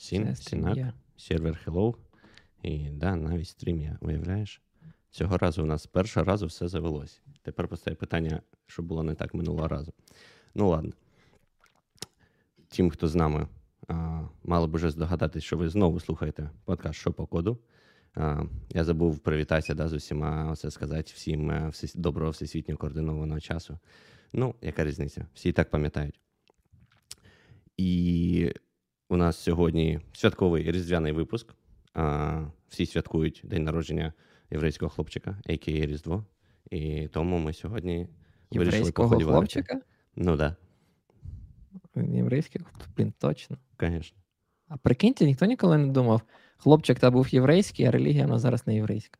Сін, Сінак, сервер Hello. І да, навіть стрім є, уявляєш? Цього разу у нас першого разу все завелось. Тепер постає питання, що було не так минулого разу. Ну, ладно. Тим, хто з нами, а, мали б уже здогадатись, що ви знову слухаєте подкаст «Що по коду. А, я забув привітатися да, з усіма, все сказати, всім е, всі, доброго всесвітньо координованого часу. Ну, яка різниця? Всі і так пам'ятають. І у нас сьогодні святковий різдвяний випуск. А, Всі святкують день народження єврейського хлопчика, а.к.а. Різдво. І тому ми сьогодні вирішили походівати. хлопчика? Ну так. Да. Єврейський, блін, точно. Звісно. А прикиньте, ніхто ніколи не думав, хлопчик та був єврейський, а релігія вона зараз не єврейська.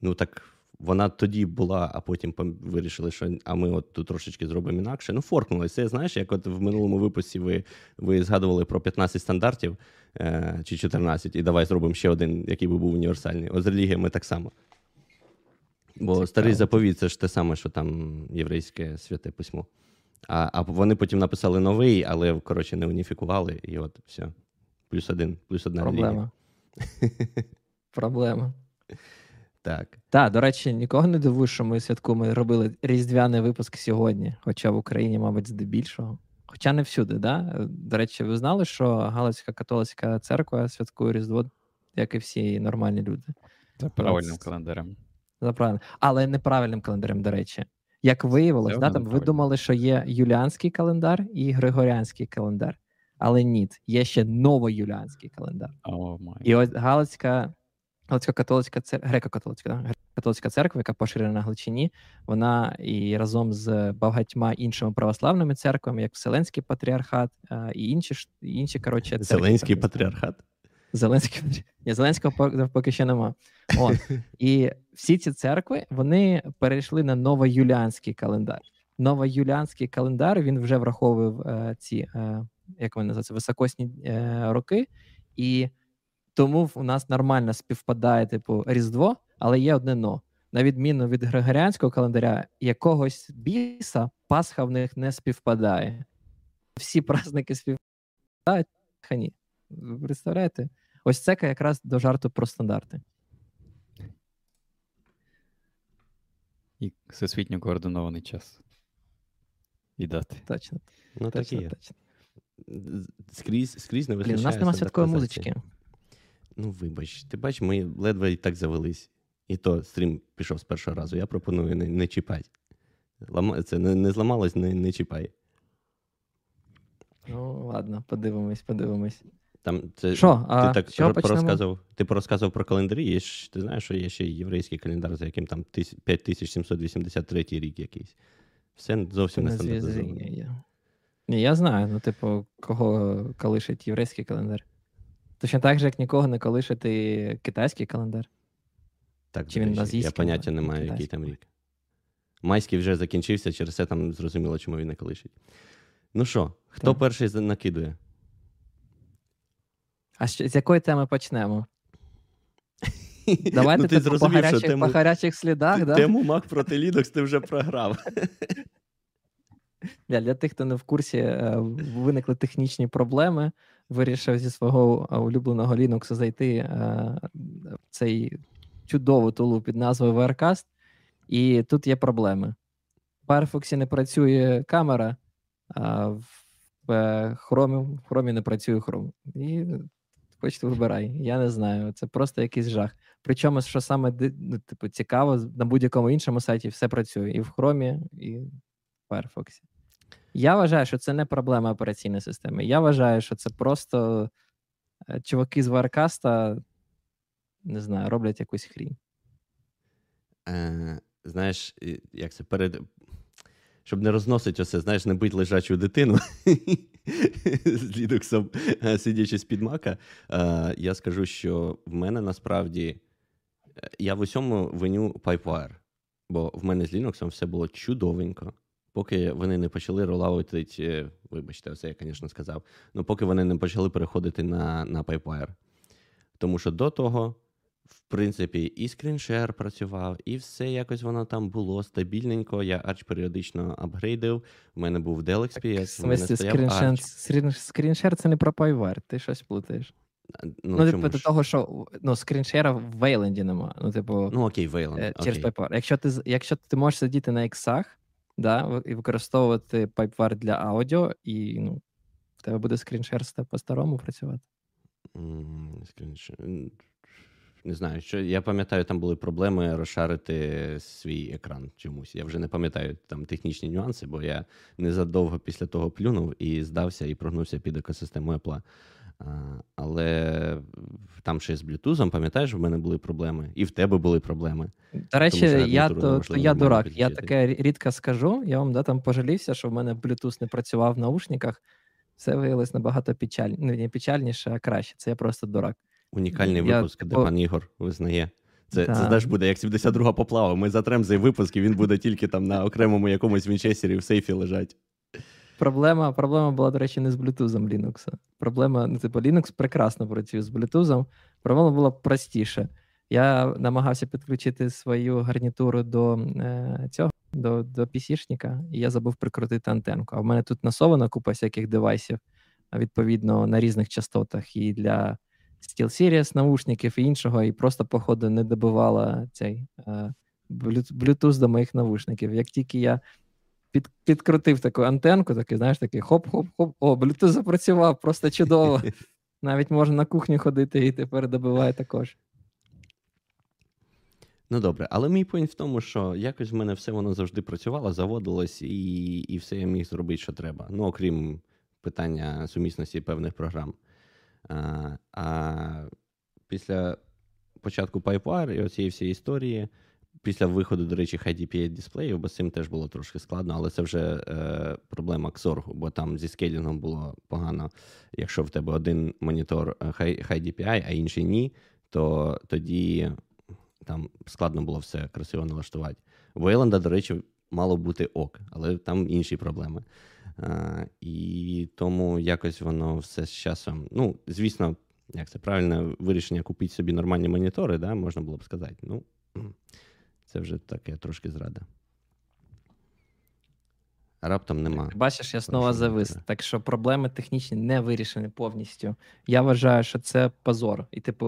Ну так вона тоді була, а потім вирішили, що а ми от тут трошечки зробимо інакше. Ну, форкнулося. Це знаєш, як от в минулому випуску ви ви згадували про 15 стандартів е, чи 14, і давай зробимо ще один, який би був універсальний. От з релігіями так само. Бо Цікаво. старий заповіт це ж те саме, що там єврейське святе письмо. А а вони потім написали новий, але коротше не уніфікували, і от все. Плюс один, плюс одна Проблема. Проблема. Так, Так, до речі, нікого не дивую, що ми святкуємо робили різдвяний випуск сьогодні, хоча в Україні, мабуть, здебільшого. Хоча не всюди, да? До речі, ви знали, що Галицька католицька церква святкує Різдво, як і всі нормальні люди. За правильним календарем. За правильним. Але неправильним календарем, до речі. Як виявилось, да, там ви думали, що є юліанський календар і григоріанський календар. Але ні, є ще новоюліанський календар. Oh і ось Галицька Галицька католицька церква, греко-католицька, да? католицька церква, яка поширена на Галичині, вона і разом з багатьма іншими православними церквами, як Вселенський патріархат і інші інші коротше, церкви. Зеленський патріархат. Зеленський Ні, Зеленського поки що нема. От. І всі ці церкви вони перейшли на новоюліанський календар. Новоюліанський календар він вже враховував е, ці, е, як вони називаються, високосні е, роки. І тому у нас нормально співпадає типу Різдво, але є одне но. На відміну від Григоріанського календаря, якогось біса Пасха в них не співпадає. Всі праздники співпадають, а ні. Ви представляєте? Ось це якраз до жарту про стандарти. І всесвітньо координований час. І дати. Точно. Ну, точно, так і є. точно. Скрізь скрізь не вистачає. У нас нема святкової музички. Ну, вибач, ти бач, ми ледве і так завелись. І то стрім пішов з першого разу. Я пропоную не не чіпати. Це не не зламалось, не не чіпай. Ну, ладно, подивимось, подивимось. Там це Що? Ти так що порозказував, ти порозказував про календарі. Є ж, Ти знаєш, що є ще єврейський календар, за яким там 5783 рік якийсь. Все зовсім не стандартизовано. Ні, я знаю, ну, типу, кого колишить єврейський календар. Точно так же, як нікого не колишити китайський календар. Так, Чи він я поняття не маю, який там рік. Майський вже закінчився, через це там зрозуміло, чому він не колишить. Ну що, хто так. перший накидує? А з, з якої теми почнемо? Давайте ну, ти типу, по, гарячих, що тему, по гарячих слідах. Ти, да? Тему Mac проти Linux ти вже програв. Для для тих, хто не в курсі, е, виникли технічні проблеми. Вирішив зі свого е, улюбленого Linux зайти е, в цей чудову тулу під назвою Wirecast, і тут є проблеми. В Firefox не працює камера, а в Chrome, в Chrome не працює Chrome. І хочете вибирай. Я не знаю. Це просто якийсь жах. Причому, що саме ну, типу, цікаво, на будь-якому іншому сайті все працює і в Chrome, і в Firefox. Я вважаю, що це не проблема операційної системи. Я вважаю, що це просто е, чуваки з Варкаста, не знаю, роблять якусь хрінь. Е, Знаєш, як це перед. Щоб не розносити оце, знаєш, не бить лежачу дитину з лідоксом, е, сидячи з під мака, е, я скажу, що в мене насправді я в усьому виню PipeWire, бо в мене з Linux все було чудовенько поки вони не почали ролаутити, вибачте, це я, звісно, сказав. Ну, поки вони не почали переходити на на PipeWire. Тому що до того в принципі, і скріншер працював, і все якось воно там було стабільненько. Я Arch періодично апгрейдив. У мене був Dell XPS, В стояв скріншер, Arch. скріншер це не про PyWare, ти щось плутаєш. Ну, Ну, типу, до того, що ну, скріншера в Вейленді нема. Ну, типу, Ну, окей, е, через окей. Якщо ти, якщо ти можеш сидіти на іксах, да, і використовувати PyPar для аудіо, і ну, в тебе буде скріншер ста- по-старому працювати. М, Не знаю, що я пам'ятаю, там були проблеми розшарити свій екран чомусь. Я вже не пам'ятаю там технічні нюанси, бо я незадовго після того плюнув і здався і прогнувся під екосистему Apple. Але там ще з Bluetooth, пам'ятаєш, в мене були проблеми, і в тебе були проблеми. До речі, я то, то я дурак. Я таке рідко скажу. Я вам да, там пожалівся, що в мене Bluetooth не працював в наушниках. Все виявилось набагато печаль... ну, не печальніше, а краще. Це я просто дурак. Унікальний Я, випуск, де типу- пан Ігор визнає. Це, це Да. знаєш, буде як 72 поплава. Ми затрем цей випуск, і він буде тільки там на окремому якомусь вінчестері в сейфі лежать. Проблема, проблема була, до речі, не з Bluetooth Linux. Проблема, ну, типу, Linux прекрасно працює з Bluetooth. Проблема була простіше. Я намагався підключити свою гарнітуру до е, цього, до, до PC-шника, і я забув прикрутити антенку. А в мене тут насована купа всяких девайсів, відповідно, на різних частотах і для SteelSeries наушників і іншого, і просто, походу, не добивала цей е, Blu- Bluetooth до моїх навушників. Як тільки я під, підкрутив таку антенку, такий, знаєш, такий хоп-хоп-хоп. О, Bluetooth запрацював, просто чудово. Навіть можна на кухню ходити і тепер добиває також. Ну добре, але мій пойнт в тому, що якось в мене все воно завжди працювало, заводилось, і, і все я міг зробити, що треба. Ну, окрім питання сумісності певних програм. А, а після початку PyPar і оцієї всієї історії, після виходу, до речі, High DPI дисплеїв, бо з цим теж було трошки складно, але це вже е, проблема Xorg, бо там зі скейлінгом було погано. Якщо в тебе один монітор е, High, High DPI, а інший ні, то тоді там складно було все красиво налаштувати. В Wayland, до речі, мало бути ок, але там інші проблеми. А, і тому якось воно все з часом. Ну, звісно, як це правильне вирішення купити собі нормальні монітори, да, можна було б сказати. Ну, це вже таке трошки зрада. Раптом нема. Ти Бачиш, я знову завис. Так що проблеми технічні не вирішені повністю. Я вважаю, що це позор. І, типу,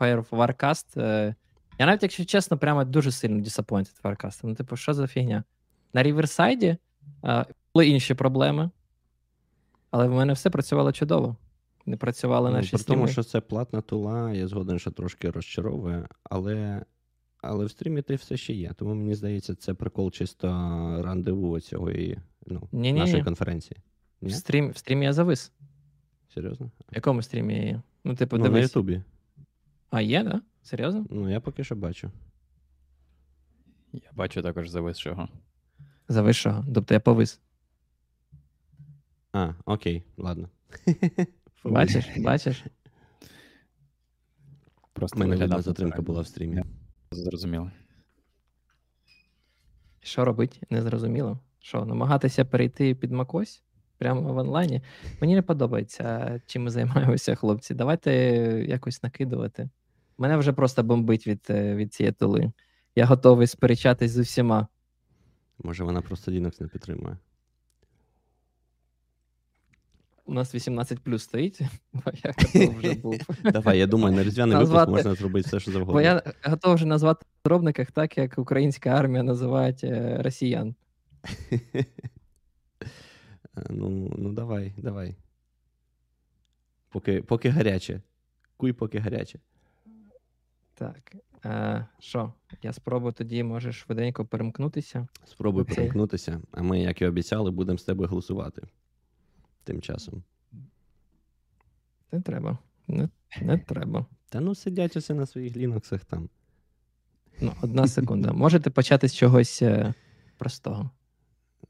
Warcast. Е... Я навіть, якщо чесно, прямо дуже сильно disappointed Warcast. Ну, типу, що за фігня? На Ріверсайді е, були інші проблеми, але в мене все працювало чудово. Не працювали Ну, наші При тому, що це платна тула, я згоден, що трошки розчаровує, але, але в стрімі ти все ще є. Тому мені здається, це прикол чисто рандеву цієї ну, Ні-ні-ні. нашої конференції. В, стрім, в стрімі я завис. Серйозно? В якому стрімі я є? Ну, типу, Ну, на дивись. Ютубі. А є, да? Серйозно? Ну, я поки що бачу. Я бачу також зависшого. Зависшого. Тобто я повис. А, окей, ладно. Бачиш, бачиш? У Просто мене виглядав затримка була в стрімі. Зрозуміло. Що робить? Незрозуміло. Що, намагатися перейти під макось прямо в онлайні? Мені не подобається, чим ми займаємося, хлопці. Давайте якось накидувати. Мене вже просто бомбить від, е, від цієї тули. Я готовий сперечатись з усіма. Може, вона просто Linux не підтримує. У нас 18 плюс стоїть, бо я готов вже був. Давай, я думаю, на різдвяний випуск можна зробити все, що завгодно. Бо я готов вже назвати в розробниках так, як українська армія називає е, росіян. Ну, ну давай, давай. Поки, поки гаряче. Куй, поки гаряче. Так. е, Що? Я спробую тоді, може, швиденько перемкнутися. Спробуй перемкнутися, а ми, як і обіцяли, будемо з тебе голосувати. Тим часом. Не треба. Не, не треба. Та ну сидять усе на своїх ліноксах там. Ну, одна секунда. Можете почати з чогось е, простого.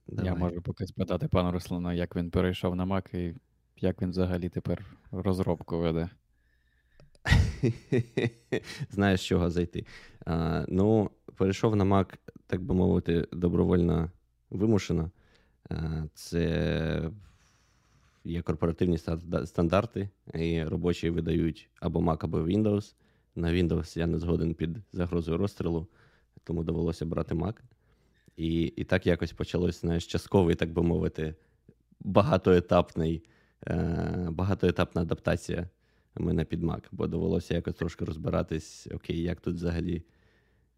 Давай. Я можу поки спитати пана Руслана, як він перейшов на Mac і як він взагалі тепер розробку веде. Знаєш, з чого зайти. А, ну, перейшов на Mac, так би мовити, добровольно вимушено. А, це є корпоративні стандарти, і робочі видають або Mac, або Windows. на Windows я не згоден під загрозою розстрілу, тому довелося брати Mac. І і так якось почалось знаєш, частковий, так би мовити, багатоетапний, е, багатоетапна адаптація мене під Mac, бо довелося якось трошки розбиратись, окей, як тут взагалі,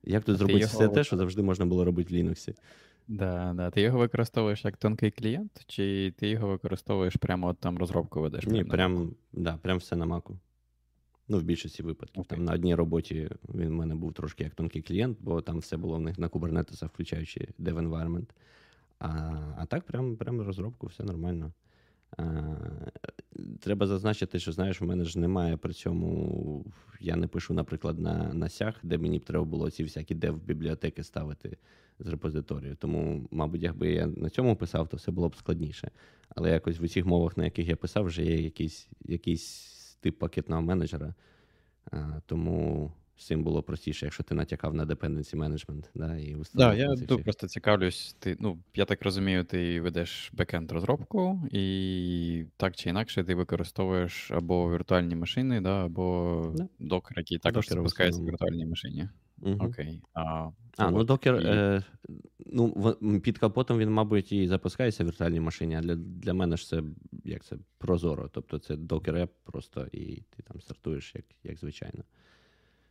як тут а зробити його... все те, що завжди можна було робити в Linux. Да, да. Ти його використовуєш як тонкий клієнт, чи ти його використовуєш прямо от там розробку ведеш? Ні, прям, да, прям все на Mac. Ну, в більшості випадків. Okay. Там на одній роботі він в мене був трошки як тонкий клієнт, бо там все було в них на Kubernetes, включаючи Dev Environment. А а так, прям, прям розробку, все нормально. А, Треба зазначити, що знаєш, в мене ж немає при цьому. Я не пишу, наприклад, на на сях, де мені б треба було ці всякі дев-бібліотеки ставити з репозиторію. Тому, мабуть, якби я на цьому писав, то все було б складніше. Але якось в усіх мовах, на яких я писав, вже є якийсь якийсь тип пакетного менеджера. А, Тому з цим було простіше, якщо ти натякав на dependency management. Да, і да, я тут просто цікавлюсь. Ти, ну, Я так розумію, ти ведеш бекенд розробку, і так чи інакше ти використовуєш або віртуальні машини, да, або да. докер, який також запускається в віртуальній машині. Угу. Окей. А, а ну докер. Е, ну, Під капотом він, мабуть, і запускається в віртуальній машині, а для для мене ж це як це прозоро. Тобто це докер еп просто, і ти там стартуєш, як, як звичайно.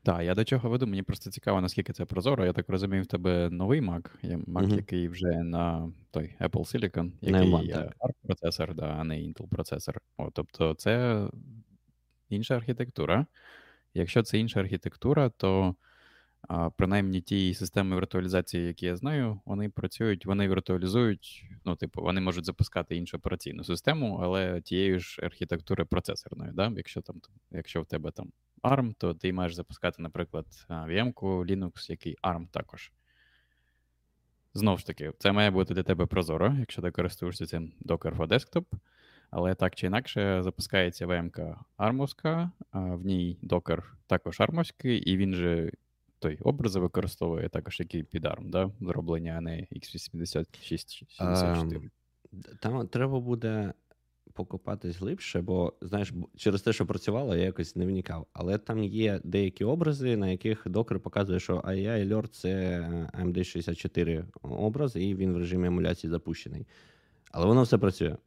Так, я до чого веду, мені просто цікаво, наскільки це прозоро. Я так розумію, в тебе новий Mac, Mac, mm-hmm. який вже на той Apple Silicon, який є ARM-процесор, да, а не Intel процесор. О, Тобто це інша архітектура. Якщо це інша архітектура, то принаймні ті системи віртуалізації, які я знаю, вони працюють, вони віртуалізують, ну, типу, вони можуть запускати іншу операційну систему, але тієї ж архітектури процесорної. Да? Якщо там, якщо в тебе там ARM, то ти маєш запускати, наприклад, VM-ку, Linux, який ARM також. Знову ж таки, це має бути для тебе прозоро, якщо ти користуєшся цим Docker for Desktop. Але так чи інакше запускається VM-ка армовська, в ній Docker також армовський, і він же той образи використовує також, який під ARM, да? зроблення, не X86-64. Там треба буде покопатись глибше, бо знаєш, через те, що працювало, я якось не вникав. Але там є деякі образи, на яких докер показує, що AI Alert — це AMD 64 образ, і він в режимі емуляції запущений. Але воно все працює.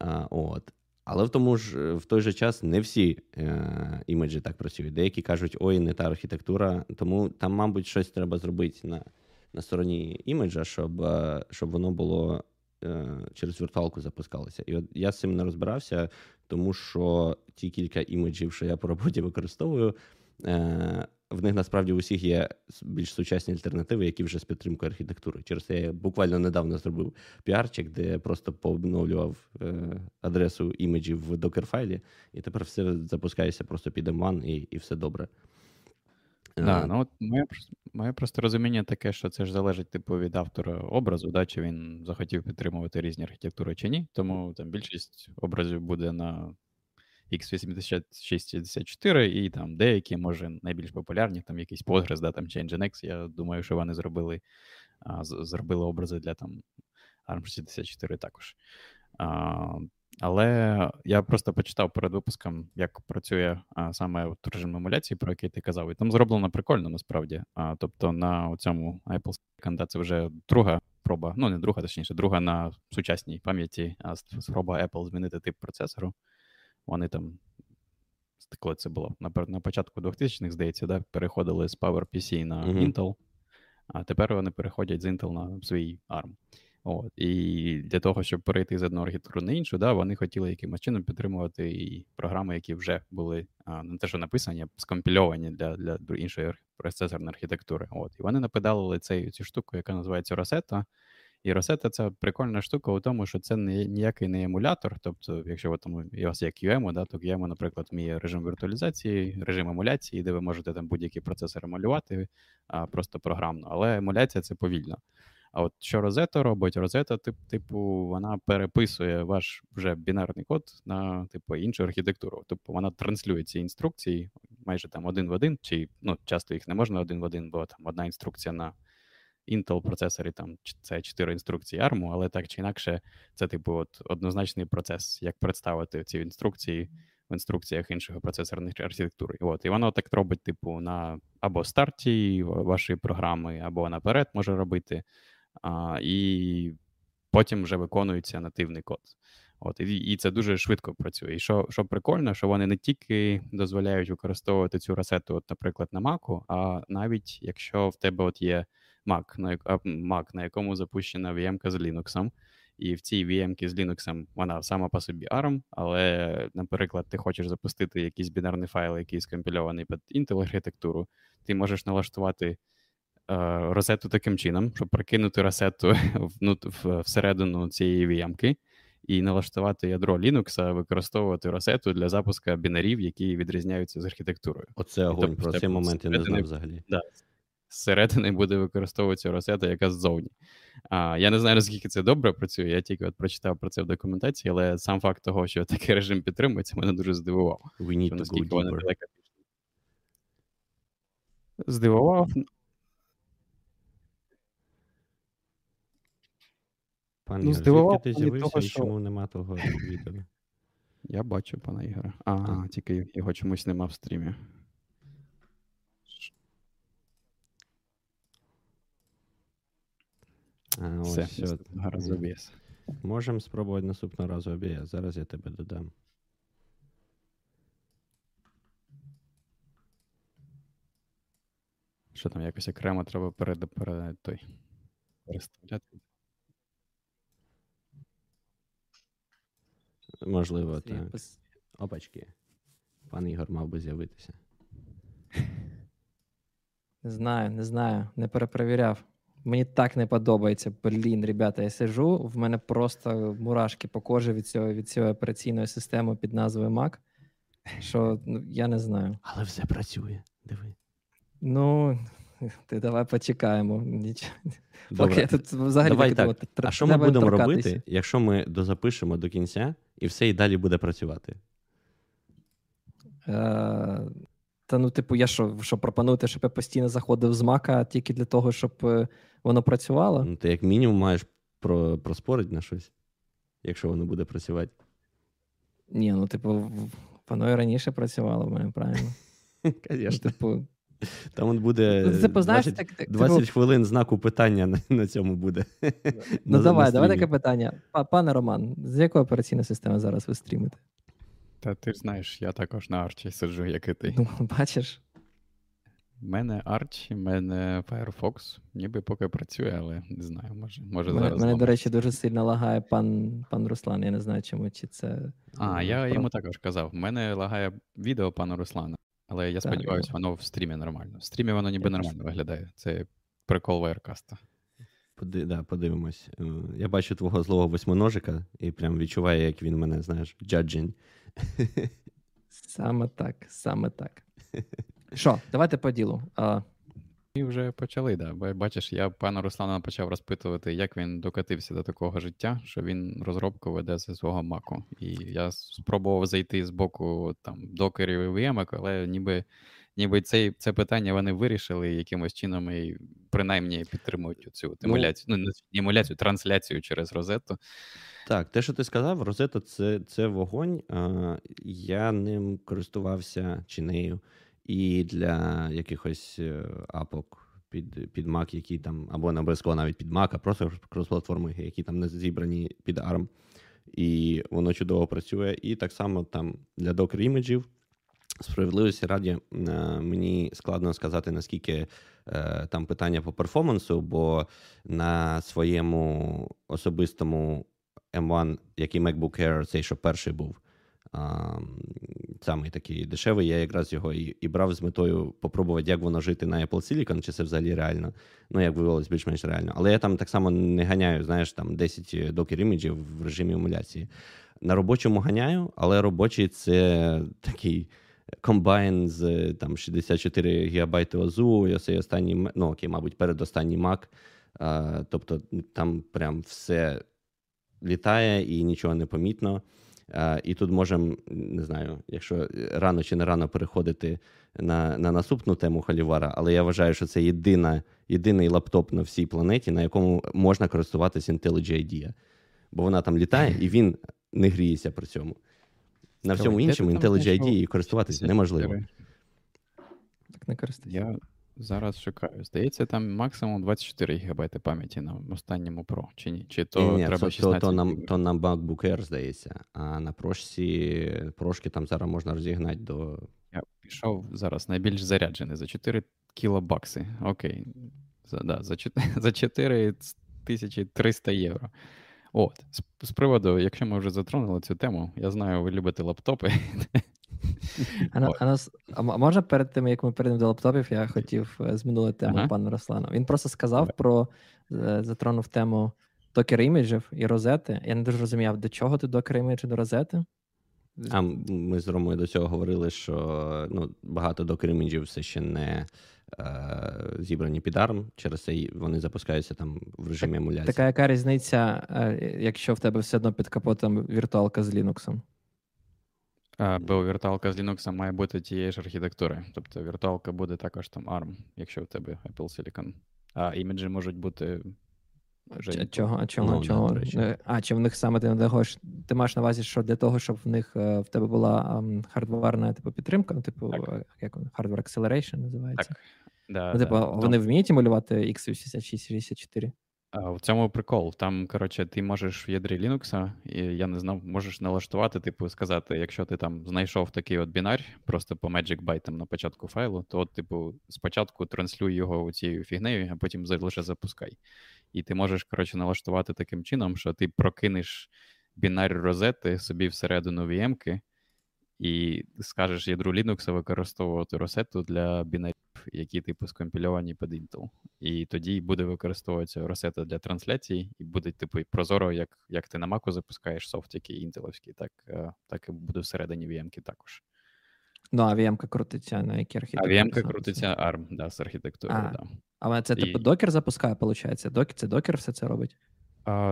А, от. Але в тому ж в той же час не всі е, імеджі так працюють. Деякі кажуть, ой, не та архітектура. Тому там, мабуть, щось треба зробити на на стороні імеджа, щоб е, щоб воно було Е, через віртуалку запускалися. І от я з цим не розбирався, тому що ті кілька іміджів, що я по роботі використовую, е, в них насправді у всіх є більш сучасні альтернативи, які вже з підтримкою архітектури. Через це я буквально недавно зробив піарчик, де просто пообновлював е, адресу іміджів в докер-файлі, і тепер все запускається просто під M1 і, і все добре. Да, е, ну от моє, моє просто розуміння таке, що це ж залежить типу від автора образу, да, чи він захотів підтримувати різні архітектури чи ні. Тому там більшість образів буде на x86-64, і там деякі, може, найбільш популярні, там якийсь Postgres, да, там чи Nginx, Я думаю, що вони зробили а, зробили образи для там ARM64 також. А, але я просто почитав перед випуском, як працює а, саме режим емуляції, про який ти казав, і там зроблено прикольно насправді. А, Тобто на цьому Apple Silicon, це вже друга проба, ну не друга, точніше, друга на сучасній пам'яті, а спроба Apple змінити тип процесору. Вони там, коли це було на на початку 2000-х, здається, да, переходили з PowerPC на mm-hmm. Intel, а тепер вони переходять з Intel на свій ARM. От, І для того, щоб перейти з одного архітектури на іншу, да, вони хотіли якимось чином підтримувати і програми, які вже були а, не те, що написані, а скомпільовані для для іншої процесорної архітектури. От, І вони напедалили цю штуку, яка називається Rosetta. І Rosetta — це прикольна штука у тому, що це не ніякий не емулятор. Тобто, якщо ви там у вас є QEMU, да, то QEMU, наприклад, вміє режим віртуалізації, режим емуляції, де ви можете там будь-який процесор емулювати а, просто програмно. Але емуляція це повільно. А от що Розета робить, Розета, тип, типу, вона переписує ваш вже бінарний код на типу іншу архітектуру. Тобто вона транслює ці інструкції майже там один в один, чи ну, часто їх не можна один в один, бо там одна інструкція на Intel процесорі, там це чотири інструкції ARM, але так чи інакше, це типу от однозначний процес, як представити ці інструкції в інструкціях інших процесорних архітектур. От, І воно так робить, типу, на або старті вашої програми, або наперед може робити, а, і потім вже виконується нативний код. От, І і це дуже швидко працює. І що що прикольно, що вони не тільки дозволяють використовувати цю ресету, от, наприклад, на Mac, а навіть якщо в тебе от є Mac, на Mac, на якому запущена VM з Linux, і в цій VM з Linux вона сама по собі ARM, але, наприклад, ти хочеш запустити якийсь бінарний файл, який скомпільований під Intel архітектуру, ти можеш налаштувати е, розету таким чином, щоб прикинути розету всередину цієї VM, і налаштувати ядро Linux, використовувати росету для запуску бінарів, які відрізняються з архітектурою. Оце огонь, тобто, про цей момент я не знав взагалі. Да, Зсередини буде використовуватися росета, яка ззовні. А, Я не знаю, наскільки це добре працює. Я тільки от прочитав про це в документації, але сам факт того, що такий режим підтримується, мене дуже здивував. We need to go. Здивував. Пан ну, Ігор, ти з'явився того, і що... чому нема того відео? Я бачу пана Ігора. Ага, а. тільки його чомусь нема в стрімі. А, Все, ось, все. OBS. Можемо спробувати наступного разу OBS. Зараз я тебе додам. Що там якось окремо треба перед, перед той переставляти? Можливо, так. Опачки. Пан Ігор мав би з'явитися. Не знаю, не знаю, не перепровіряв. Мені так не подобається. Блін, ребята, я сижу, в мене просто мурашки по кожі від цього, від цієї операційної системи під назвою Mac. Що ну, я не знаю. Але все працює. Диви. Ну, ти давай почекаємо. Поки я тут взагалі Давай так. А що ми будемо робити, якщо ми дозапишемо до кінця і все і далі буде працювати? Е, Та ну, типу, я що що пропонувати, щоб я постійно заходив з мака тільки для того, щоб е, воно працювало? Ну, Ти як мінімум маєш про, проспорити на щось, якщо воно буде працювати. Ні, ну, типу, воно і раніше працювало в мене, правильно? Звісно. Типу, там от буде ну, типу, знаєш, 20, так, 20 типу... хвилин знаку питання на, на цьому буде. Ну, давай, давай таке питання. Пане Роман, з якої операційної системи зараз ви стрімите? Та ти ж знаєш, я також на Арчі сиджу, як і ти. Ну, бачиш. У мене Arch, в мене Firefox, ніби поки працює, але не знаю, може може мене, зараз. Мене, до речі, дуже сильно лагає пан пан Руслан. Я не знаю, чому чи це. А, я про... йому також казав. У мене лагає відео пана Руслана. Але я сподіваюся, воно в стрімі нормально. В стрімі воно ніби нормально виглядає. Це прикол вайркаста. Поди, да, подивимось. Е, я бачу твого злого восьминожика і прям відчуваю, як він мене, знаєш, джаджень. Саме так, саме так. Що, давайте по ділу. А, ми вже почали, да. Бо бачиш, я пана Руслана почав розпитувати, як він докатився до такого життя, що він розробку веде зі свого маку. І я спробував зайти з боку там докерів і VM, але ніби ніби це, це питання вони вирішили якимось чином і принаймні підтримують цю емуляцію. Ну, не емуляцію, трансляцію через розету. Так, те, що ти сказав, розета це це вогонь. Я ним користувався чи нею і для якихось е, апок під під Mac, які там, або не обов'язково навіть під Mac, а просто крос-платформи, які там не зібрані під ARM. І воно чудово працює. І так само там для докер іміджів. Справедливості раді е, мені складно сказати, наскільки е, там питання по перформансу, бо на своєму особистому M1, який MacBook Air, цей що перший був, самий такий дешевий. Я якраз його і і брав з метою попробувати, як воно жити на Apple Silicon, чи це взагалі реально. Ну, як виявилось, більш-менш реально. Але я там так само не ганяю, знаєш, там 10 докер іміджів в режимі емуляції. На робочому ганяю, але робочий це такий. Комбайн з там 64 гігабайти ОЗУ, і оцей останній, ну окей, мабуть, передостанній Mac. А, Тобто там прям все літає і нічого не помітно. І тут можемо, не знаю, якщо рано чи не рано переходити на на наступну тему Халівара, але я вважаю, що це єдина, єдиний лаптоп на всій планеті, на якому можна користуватися IntelliJ IDEA. Бо вона там літає і він не гріється при цьому. На всьому іншому IntelliJ IDE користуватись неможливо. Так не користуйся. Зараз шукаю. Здається, там максимум 24 ГБ пам'яті на останньому Pro, чи ні? Чи то Ні, ні, треба то, 16 то, на, то на MacBook Air, здається, а на прошці, прошки там зараз можна розігнати до. Я пішов зараз найбільш заряджений за 4 кілобакси. Окей. За, да, за, 4, за 4300 євро. От, з, з приводу, якщо ми вже затронули цю тему, я знаю, ви любите лаптопи. А, на- а, нас, а м- можна перед тим, як ми перейдемо до лаптопів, я хотів е, з минулої теми Ага. пану Руслану. Він просто сказав про е, затронув тему докер іміджів і розети. Я не дуже розумію, а до чого ти докер іміджі до розети? А ми з Ромою до цього говорили, що ну, багато докер-іміджів все ще не е, зібрані під ARM, через це вони запускаються там в режимі емуляції. Така яка різниця, якщо в тебе все одно під капотом віртуалка з Linux? А, бо віртуалка з Linux має бути тієї ж архітектури. Тобто віртуалка буде також там ARM, якщо в тебе Apple Silicon. А іміджі можуть бути. вже Чого, а чого, Ну, чого? Е, а, чи в них саме ти не хочеш, ти маєш на увазі, що для того, щоб в них е, в тебе була ем, хардварна типу, підтримка, ну, типу, Так. е, як hardware acceleration називається. Так. Да, Ну, типу, да. вони вміють емулювати x86-64? В цьому прикол. Там, коротше, ти можеш в ядрі Linux, і я не знав, можеш налаштувати, типу, сказати, якщо ти там знайшов такий от бінар, просто по Magic Byte на початку файлу, то, от, типу, спочатку транслюй його цією фігнею, а потім лише запускай. І ти можеш, коротше, налаштувати таким чином, що ти прокинеш бінар розети собі всередину VM-ки і скажеш ядру Linux використовувати росету для бінарів, які типу скомпільовані під Intel. І тоді буде використовуватися росета для трансляції, і буде, типу, прозоро, як, як ти на Mac запускаєш софт, який інтеловський, так, е, так і буде всередині VM-ки також. Ну, а VM-ка крутиться на якій А архітектурі? VM-ка крутиться ARM, да, з архітектурою, А. да. Але це типу І- докер запускає, виходить? Док, це докер все це робить?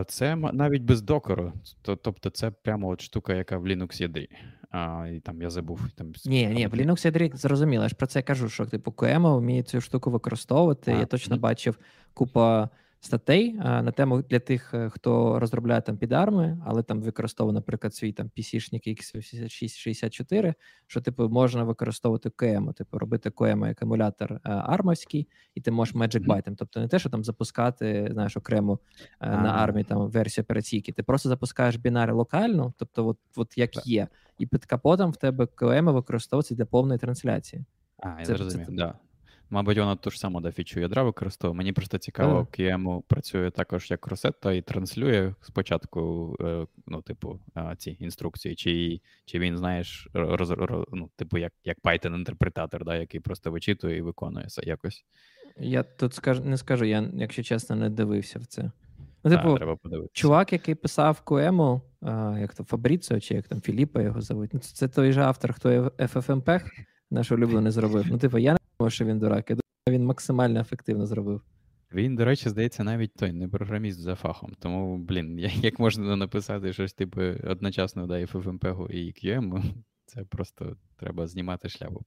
Це навіть без докеру. Тобто, це прямо от штука, яка в Linux ядрі. А, і там я забув. Там, Ні, ні, в Linux ядрі зрозуміло. Я ж про це кажу, що типу QEMO вміє цю штуку використовувати. А, Я точно ні. бачив купа статей а, на тему для тих, е, хто розробляє там під арми, але там використовує, наприклад, свій там PC-шник x86-64, що типу можна використовувати QEMO, типу робити QEMO як емулятор е, армовський, і ти можеш Magic. Byte. Тобто не те, що там запускати, знаєш, окремо е, на армії там версію операційки. Ти просто запускаєш бінари локально, тобто, от, от як Так. є, і під капотом в тебе QEMO використовується для повної трансляції. А, я Це- зрозумів, це- да. Мабуть, вона ту ж саму да, фічу ядра використовує. Мені просто цікаво. QEMU працює також як росетта і транслює спочатку, е, ну, типу, ці інструкції, чи, чи він, знаєш, роз, роз, ну, типу, як, як Python-інтерпретатор, да, який просто вичитує і виконує якось. Я тут скажу, не скажу, я, якщо чесно, не дивився в це. Ну, Да, типу, треба подивитися. чувак, який писав QEMO, як то Фабріціо, чи як там Філіппа його зовуть. Ну, це, той же автор, хто FFmpeg, наш улюблений зробив. Ну, типу, я що він дурак. Я думаю, він максимально ефективно зробив. Він, до речі, здається, навіть той не програміст за фахом. Тому, блін, як можна написати щось типу одночасно да, і FFmpeg і QEMU, це просто треба знімати шляпу.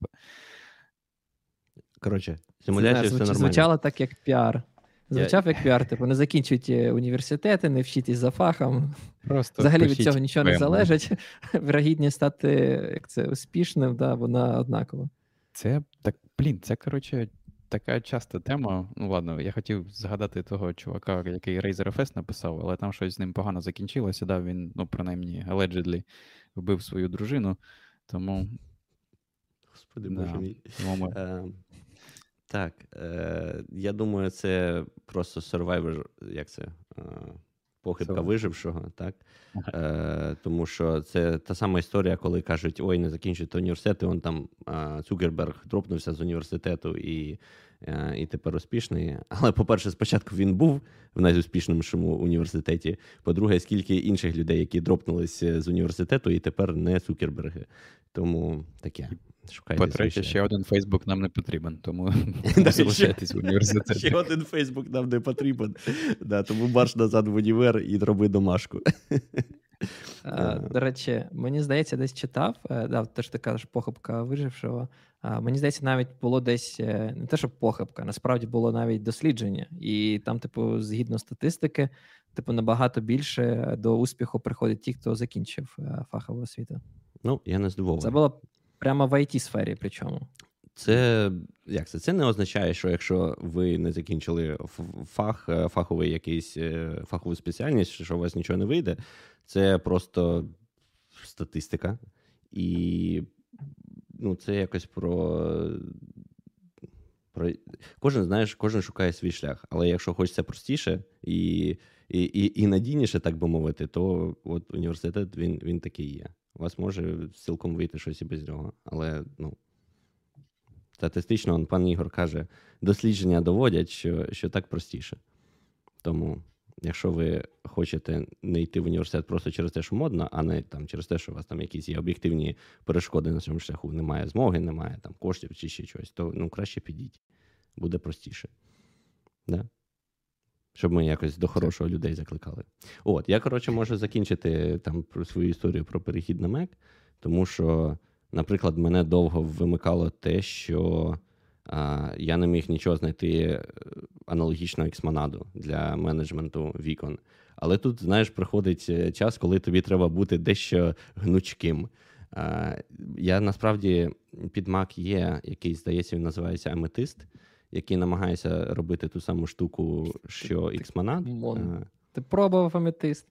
Коротше, симуляція все нормально. звучало так, як піар. Звучав як піар, типу, не закінчуйте університети, не вчитесь за фахом. Просто Взагалі від цього нічого не залежить. Вірогідність стати як це, успішним, да, вона однакова. Це так, блін, це коротше така часта тема. Ну ладно, я хотів згадати того чувака, який ReiserFS написав, але там щось з ним погано закінчилося. Да, він, ну, принаймні, allegedly вбив свою дружину. Тому, Господи, Да. боже мій. Е, так, е, я думаю, це просто survivor, як це? Е, похибка вижившого, так? Е, тому що це та сама історія, коли кажуть, ой, не закінчуйте університет, і он там е, Цукерберг дропнувся з університету і, е, і тепер успішний. Але, по-перше, спочатку він був в найуспішнішому університеті. По-друге, скільки інших людей, які дропнулися з університету, і тепер не Цукерберги. Тому таке. Шукайте По-третє, ще один Фейсбук нам не потрібен, тому залишайтесь в Ще один Фейсбук нам не потрібен. Да, тому марш назад в універ і роби домашку. До речі, мені здається, десь читав, е, да, те, що ти кажеш, похибка вижившого. А, Мені здається, навіть було десь е, не те, що похибка, насправді було навіть дослідження. І там, типу, згідно статистики, типу, набагато більше до успіху приходять ті, хто закінчив е, фахову освіту. Ну, я не здивований. Це було прямо в it сфері причому. Це як це? Це не означає, що якщо ви не закінчили фах, е, фаховий якийсь е, фахову спеціальність, що у вас нічого не вийде. Це просто статистика. І ну, це якось про. про... Кожен, знаєш, кожен шукає свій шлях. Але якщо хочеться простіше і і, і, і надійніше, так би мовити, то от університет він він такий є. У вас може цілком вийти щось і без нього. Але ну, статистично, пан Ігор каже, дослідження доводять, що, що так простіше. Тому. Якщо ви хочете не йти в університет просто через те, що модно, а не там через те, що у вас там якісь є об'єктивні перешкоди на цьому шляху, немає змоги, немає там коштів чи ще щось, то ну краще підіть. Буде простіше. Да? Щоб ми якось до хорошого людей закликали. От, я, коротше, можу закінчити там про свою історію про перехід на Mac, тому що, наприклад, мене довго вимикало те, що я не міг нічого знайти е, аналогічного ексмонаду для менеджменту вікон. Але тут, знаєш, приходить е, час, коли тобі треба бути дещо гнучким. Я насправді під Mac є який, здається, він називається Аметист, який намагається робити ту саму штуку, що Xmonad. Ти пробував аметист?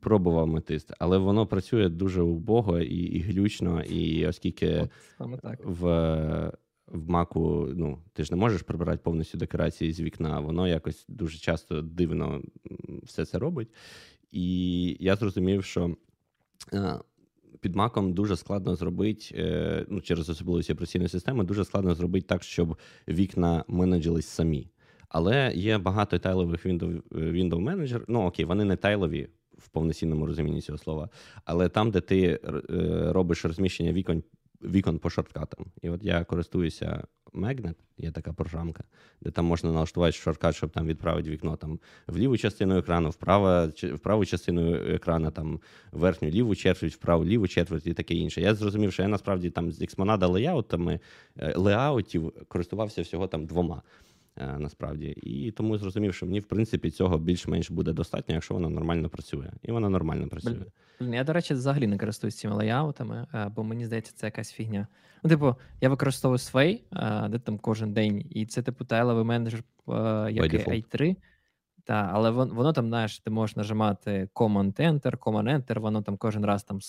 Пробував аметист, але воно працює дуже убого і і глючно, і оскільки От, саме так. в в маку, ну, ти ж не можеш прибирати повністю декорації з вікна, воно якось дуже часто дивно все це робить. І я зрозумів, що е, під маком дуже складно зробити, е, ну, через особливості операційної системи, дуже складно зробити так, щоб вікна менеджились самі. Але є багато тайлових Windows Windows Manager, Ну окей, вони не тайлові в повноцінному розумінні цього слова, але там, де ти е, робиш розміщення вікон вікон по шорткатам. І от я користуюся Magnet, є така програмка, де там можна налаштувати шорткат, щоб там відправити вікно там в ліву частину екрану, вправо, в праву частину екрану, там верхню ліву четверть, вправу ліву четверть і таке інше. Я зрозумів, що я насправді там з Xmonada леяутами е, леаутів користувався всього там двома. Е, насправді. І тому зрозумів, що мені, в принципі, цього більш-менш буде достатньо, якщо воно нормально працює. І воно нормально працює. Блін, я, до речі, взагалі не користуюсь цими леяутами, е, бо мені здається, це якась фігня. Ну, типу, я використовую Sway, е, де там кожен день, і це, типу, тайловий менеджер, як і i3. Та, але воно, воно там, знаєш, ти можеш нажимати Command-Enter, Command-Enter, воно там кожен раз там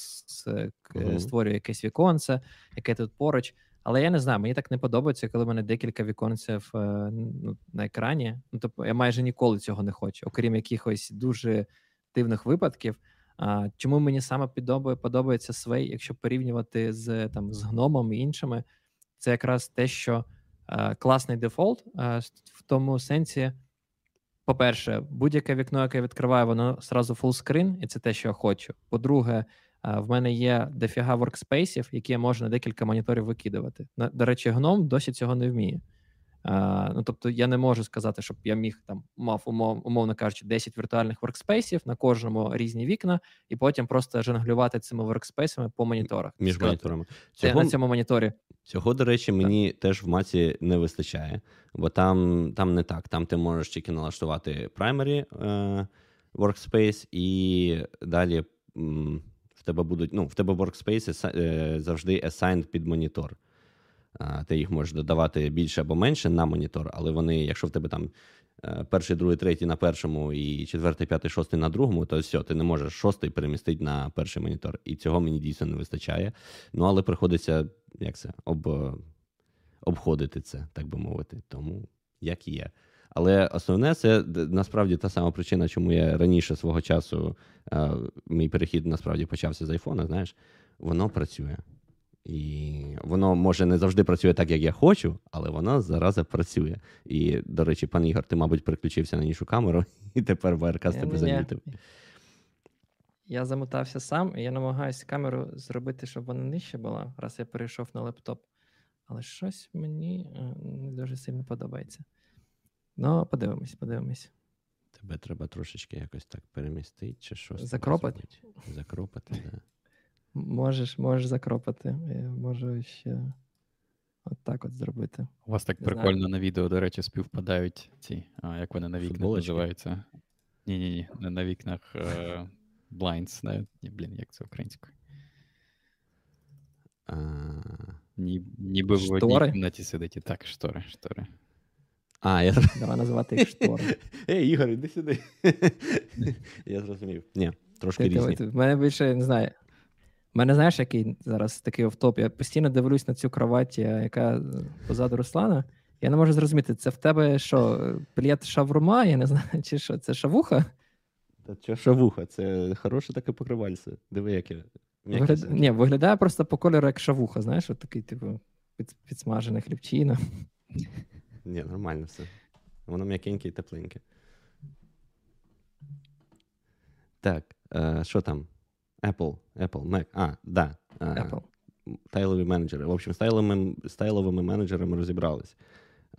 створює якесь віконце, яке тут поруч. Але я не знаю, мені так не подобається, коли в мене декілька віконців е, ну, на екрані. Ну, тобто я майже ніколи цього не хочу, окрім якихось дуже дивних випадків. А, Чому мені саме підобає, подобається Sway, якщо порівнювати з там з гномом і іншими, це якраз те, що а, е, класний дефолт а, е, в тому сенсі. По-перше, будь-яке вікно, яке відкриває, воно зразу фулскрин, і це те, що я хочу. По-друге, в мене є дофіга воркспейсів, які можна декілька моніторів викидувати. До речі, гном досі цього не вміє. Ну, Тобто я не можу сказати, щоб я міг там мав умов, умовно кажучи, 10 віртуальних воркспейсів на кожному різні вікна, і потім просто жонглювати цими воркспейсами по моніторах. Між Сказати, моніторами. Цього, на цьому моніторі. Цього, до речі, мені так. теж в маці не вистачає, бо там там не так. Там ти можеш тільки налаштувати primary uh, workspace і далі. Тебе будуть, ну, в тебе workspace е, завжди assigned під монітор. Ти їх можеш додавати більше або менше на монітор, але вони, якщо в тебе там е, перший, другий, третій на першому і четвертий, п'ятий, шостий на другому, то все, ти не можеш шостий перемістити на перший монітор. І цього мені дійсно не вистачає. Ну, але приходиться як це, об, обходити це, так би мовити. Тому як і є. Але основне це насправді та сама причина, чому я раніше свого часу е, мій перехід насправді почався з айфона. Знаєш, воно працює. І воно може не завжди працює так, як я хочу, але воно зараза працює. І, до речі, пан Ігор, ти, мабуть, переключився на іншу камеру, і тепер ВРК з тебе замітив. Я замотався сам, і я намагаюся камеру зробити, щоб вона нижче була, раз я перейшов на лептоп. Але щось мені е, не дуже сильно подобається. Ну, подивимось, подивимось. Тебе треба трошечки якось так перемістити, чи щось. Закропати? Закропати, так. Да. Можеш, можеш закропати. Я можу ще от так от зробити. У вас так Не прикольно знаю. на відео, до речі, співпадають ці, а, як вони на вікнах називаються. Ні-ні, ні, не на вікнах uh, blinds, не, ні, блін, як це українською. А, Ні, ніби в одній кімнаті сидить. І так, штори, штори. А, я Давай називати їх штори. Ей, Ігор, іди сюди. Я зрозумів. Ні, трошки різні. В мене більше не знаю. В мене знаєш, який зараз такий офтоп. Я постійно дивлюсь на цю кровать, е, яка позаду Руслана. Я не можу зрозуміти, це в тебе що, плєт шаврума, я не знаю, чи що, це шавуха? Та що шавуха, це хороше таке покривальце. Диви, яке. м'яке Вигляд... Ні, виглядає просто по кольору як шавуха, знаєш, от такий, типу, під... підсмажений хлібчина. Ні, нормально все. Воно м'якеньке і тепленьке. Так, е, що там? Apple, Apple, Mac. А, да. е, Apple. Стайлові менеджери. В общем, стайловими, стайловими менеджерами розібрались.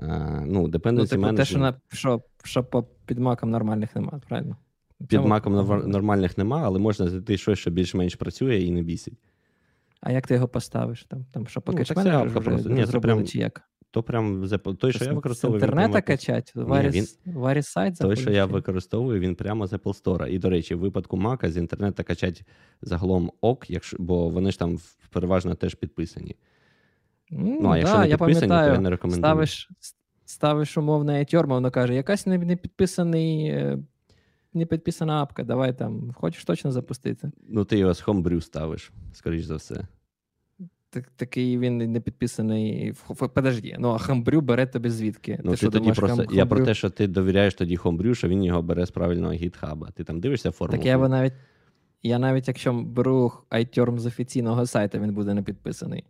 Е, ну, dependency Ну, типу, те, що, management на... що, що по підмакам нормальних немає, правильно? Під цьому- маком нор- нормальних нема, але можна знайти щось, що більш-менш працює і не бісить. А як ти його поставиш? Там, там що, Ну, так це апка просто. Ні, це зробили, прям чи як? То прям той, що я З використовую. він інтернета качать? Ні, Варіс, варіс сайт Той, що я використовую, він прямо з Apple Store. І, до речі, в випадку Mac з інтернету качать загалом ок, якщо, бо вони ж там переважно теж підписані. М, Ну, а якщо да, не я підписані, то я не рекомендую. ставиш, ставиш умовне тьорма, воно каже, якась не, не підписаний, е, не підписана апка, давай там, хочеш точно запустити. Ну, ти його з Homebrew ставиш, скоріш за все. Так, такий він не підписаний. Подожди, ну а хамбрю бере тобі звідки? Ну, ти, що, тоді думаєш, просто. Я про те, що ти довіряєш тоді Homebrew, що він його бере з правильного гітхаба. Ти там дивишся формулу? Так я би навіть. Я навіть якщо беру iTerm з офіційного сайту, він буде не підписаний.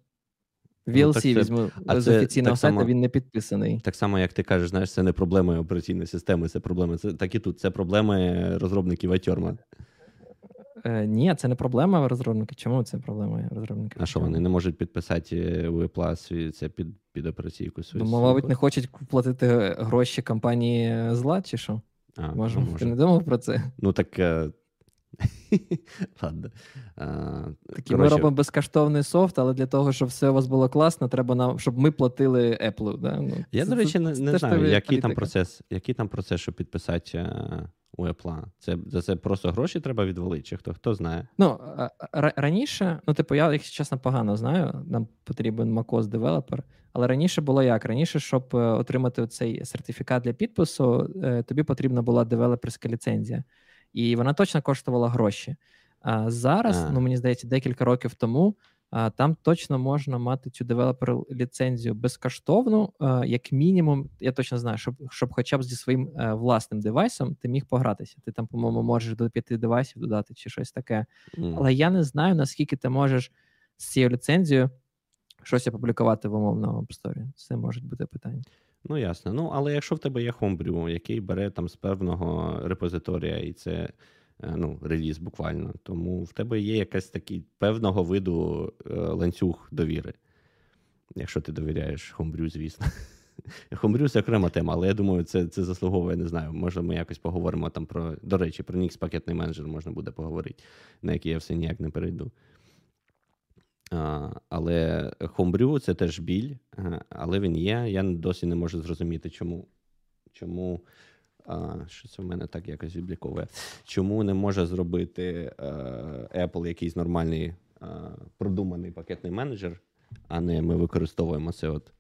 Ну, VLC це- візьму а з офіційного сайту, само- він не підписаний. Так само, як ти кажеш, знаєш, це не проблема операційної системи, це проблема. Це так і тут. Це проблеми розробників iTerm. Е, ні, це не проблема розробника. Чому це проблема розробника? А що вони не можуть підписати виплат у Apple це під, під операційку свою? Ну, мабуть, не хочуть платити гроші компанії зла, чи що? А, Можемо, ну, ти не думав про це? Ну так. Ладно. А, Такі ми робимо безкоштовний софт, але для того, щоб все у вас було класно, треба нам, щоб ми платили Apple. Да? Ну, Я, до речі, не, не знаю, який там процес, який там процес, щоб підписати е, у Apple. Це, за це просто гроші треба відвалити, чи хто, хто знає. Ну, раніше, ну, типу, я, якщо чесно, погано знаю, нам потрібен macOS девелопер. Але раніше було як? Раніше, щоб е, отримати цей сертифікат для підпису, е, тобі потрібна була девелоперська ліцензія. І вона точно коштувала гроші. А зараз, А. ну мені здається, декілька років тому. а, Там точно можна мати цю девелопер ліцензію безкоштовну, е, як мінімум, я точно знаю, щоб, щоб хоча б зі своїм е, власним девайсом ти міг погратися. Ти там, по-моєму, можеш до п'яти девайсів додати чи щось таке. М. Але я не знаю, наскільки ти можеш з цією ліцензією щось опублікувати в умовному App Store. Це можуть бути питання. Ну, ясно. Ну, але якщо в тебе є Homebrew, який бере там з певного репозиторія, і це е, ну, реліз буквально, тому в тебе є якась такий певного виду е, ланцюг довіри. Якщо ти довіряєш Homebrew, звісно. Homebrew – це окрема тема, але я думаю, це, це заслуговує, не знаю. Може, ми якось поговоримо там про. До речі, про Nix пакетний менеджер можна буде поговорити, на який я все ніяк не перейду. А, але Homebrew – це теж біль, але він є. Я досі не можу зрозуміти, чому. Чому а, що це в мене так якось відбліковує? Чому не може зробити Apple якийсь нормальний продуманий пакетний менеджер, а не ми використовуємо це от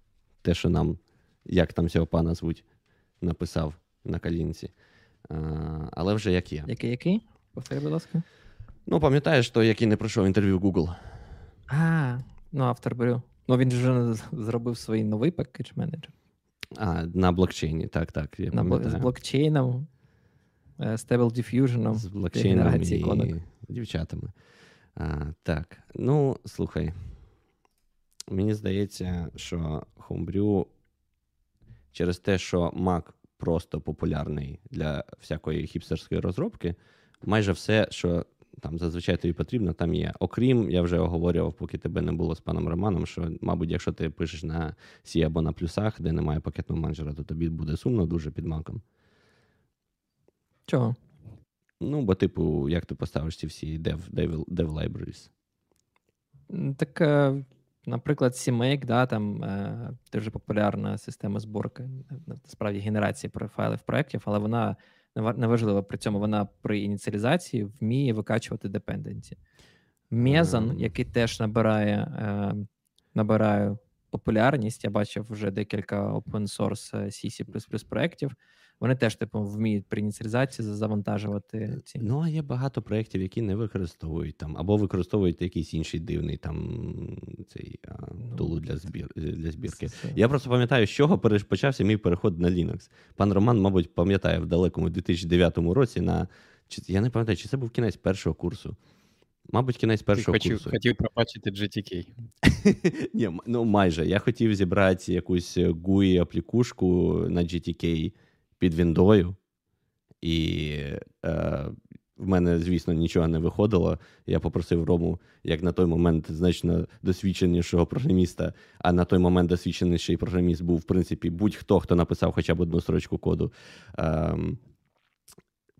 те, що нам, як там цього пана звуть, написав на калінці. Але вже як є. Який який? Повтори, будь ласка. Ну, пам'ятаєш той, який не пройшов інтерв'ю в Google? А, ну автор беру. Ну він же вже зробив свій новий пакет менеджер А, на блокчейні, так, так. Я на, з блокчейном, е, Stable Diffusion. з блокчейном і іконок. дівчатами. А, так, ну слухай. Мені здається, що Homebrew через те, що Mac просто популярний для всякої хіпстерської розробки, майже все, що там зазвичай тобі потрібно, там є. Окрім, я вже оговорював, поки тебе не було з паном Романом, що, мабуть, якщо ти пишеш на C або на плюсах, де немає пакетного менеджера, то тобі буде сумно дуже під маком. Чого? Ну, бо, типу, як ти поставиш ці всі dev, dev, dev libraries? Так, е, наприклад, CMake, да, там е, дуже популярна система зборки, е, насправді генерації файлів проєктів, але вона неважливо при цьому вона при ініціалізації вміє викачувати депенденці. Мезон, mm. який теж набирає, е, набирає популярність. Я бачив вже декілька open source е, C++ проєктів. Вони теж, типу, вміють при ініціалізації завантажувати ці. Ну, а є багато проєктів, які не використовують там, або використовують якийсь інший дивний там цей а, Ну, тулу для, збір, для збірки. Я просто пам'ятаю, з чого почався мій переход на Linux. Пан Роман, мабуть, пам'ятає в далекому 2009 році на. Чи, я не пам'ятаю, чи це був кінець першого курсу. Мабуть, кінець першого хотів, курсу. хотів пропачити GTK. Ні, ну майже. Я хотів зібрати якусь GUI аплікушку на GTK під Віндою, і е, в мене, звісно, нічого не виходило. Я попросив Рому, як на той момент значно досвідченішого програміста, а на той момент досвідченіший програміст був, в принципі, будь-хто, хто написав хоча б одну строчку коду. Е,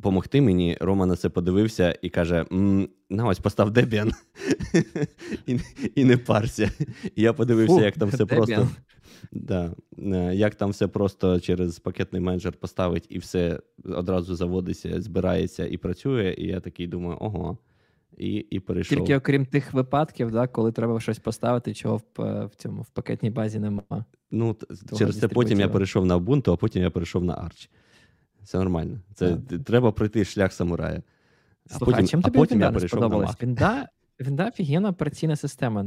Помогти мені, Рома на це подивився і каже: на ось постав Debian і, і не парся. І я подивився, Фу, як там все Debian. просто. Да, е, як там все просто через пакетний менеджер поставить, і все одразу заводиться, збирається і працює. І я такий думаю, ого. І, і перейшов. Тільки окрім тих випадків, да, коли треба щось поставити, чого в, в цьому в пакетній базі немає. Ну, того через це потім я перейшов на Ubuntu, а потім я перейшов на Arch. Це нормально. Це Так. треба пройти шлях самурая. А Слухай, потім, а чим а тобі потім Вінда я не перейшов на сподобалась? Вінда, Вінда офігенна операційна система.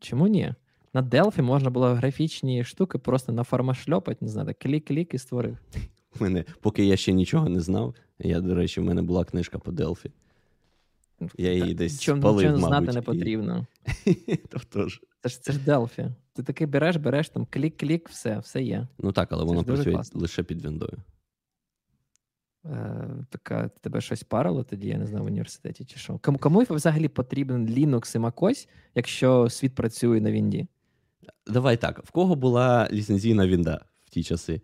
Чому ні? На Delphi можна було графічні штуки просто нафармашльопати, не знаю, клік-клік і створив. В мене, поки я ще нічого не знав, я, до речі, в мене була книжка по Delphi. Я її десь нічого, спалив, нічого знати не потрібно. Це ж це ж Delphi. Ти такий береш, береш там клік-клік, все, все є. Ну так, але воно працює лише під віндою. Е, така тебе щось парило тоді, я не знаю, в університеті чи що. Кому, кому взагалі потрібен Linux і MacOS, якщо світ працює на Вінді? Давай так: в кого була ліцензійна вінда в ті часи?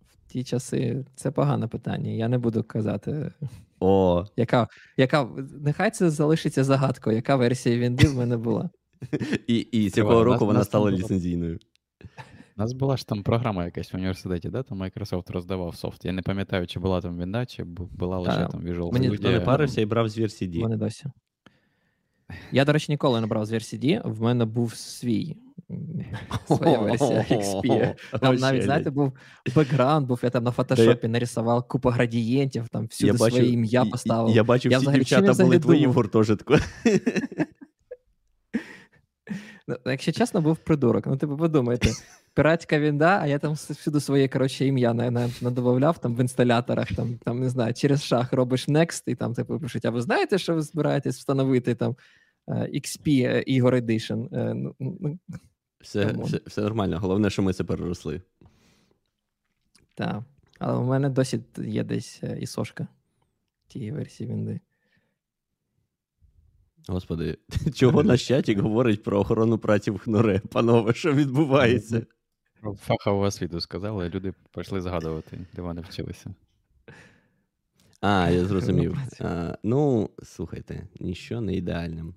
В ті часи це погане питання. Я не буду казати, О, яка, яка нехай це залишиться загадкою, яка версія Вінди в мене була. і, і з якого року вона стала ліцензійною. У нас була ж там програма якась в університеті, да? Там Microsoft роздавав софт. Я не пам'ятаю, чи була там Вінда, чи була лише Та, там Visual мені Studio. Ніхто не парився і брав з версії D. Вони досі. Я, до речі, ніколи не брав з версії D, в мене був свій. Своя версія XP. Там навіть, знаєте, був бекграунд, був я там на фотошопі нарисував купу градієнтів, там всюди своє ім'я поставив. Я бачив, всі я дівчата були твої в гуртожитку. Ну, Якщо чесно, був придурок. Ну, типу, подумайте, піратська вінда, а я там всюди своє коротше ім'я на, на, надобавляв там в інсталяторах, там, там не знаю, через шах робиш next, і там типу пишуть, а ви знаєте, що ви збираєтесь встановити там е, XP е, Igor Edition? Е, ну, ну, Все, все, все нормально. Головне, що ми це переросли. та. Але у мене досі є десь е, і сошка тієї версії вінди. Господи, чого наш чатік говорить про охорону праці в ХНОРЕ? Панове, що відбувається? Про фахову освіту сказали, люди почали згадувати, де вони вчилися. А, я зрозумів. А, ну, слухайте, ніщо не ідеальним.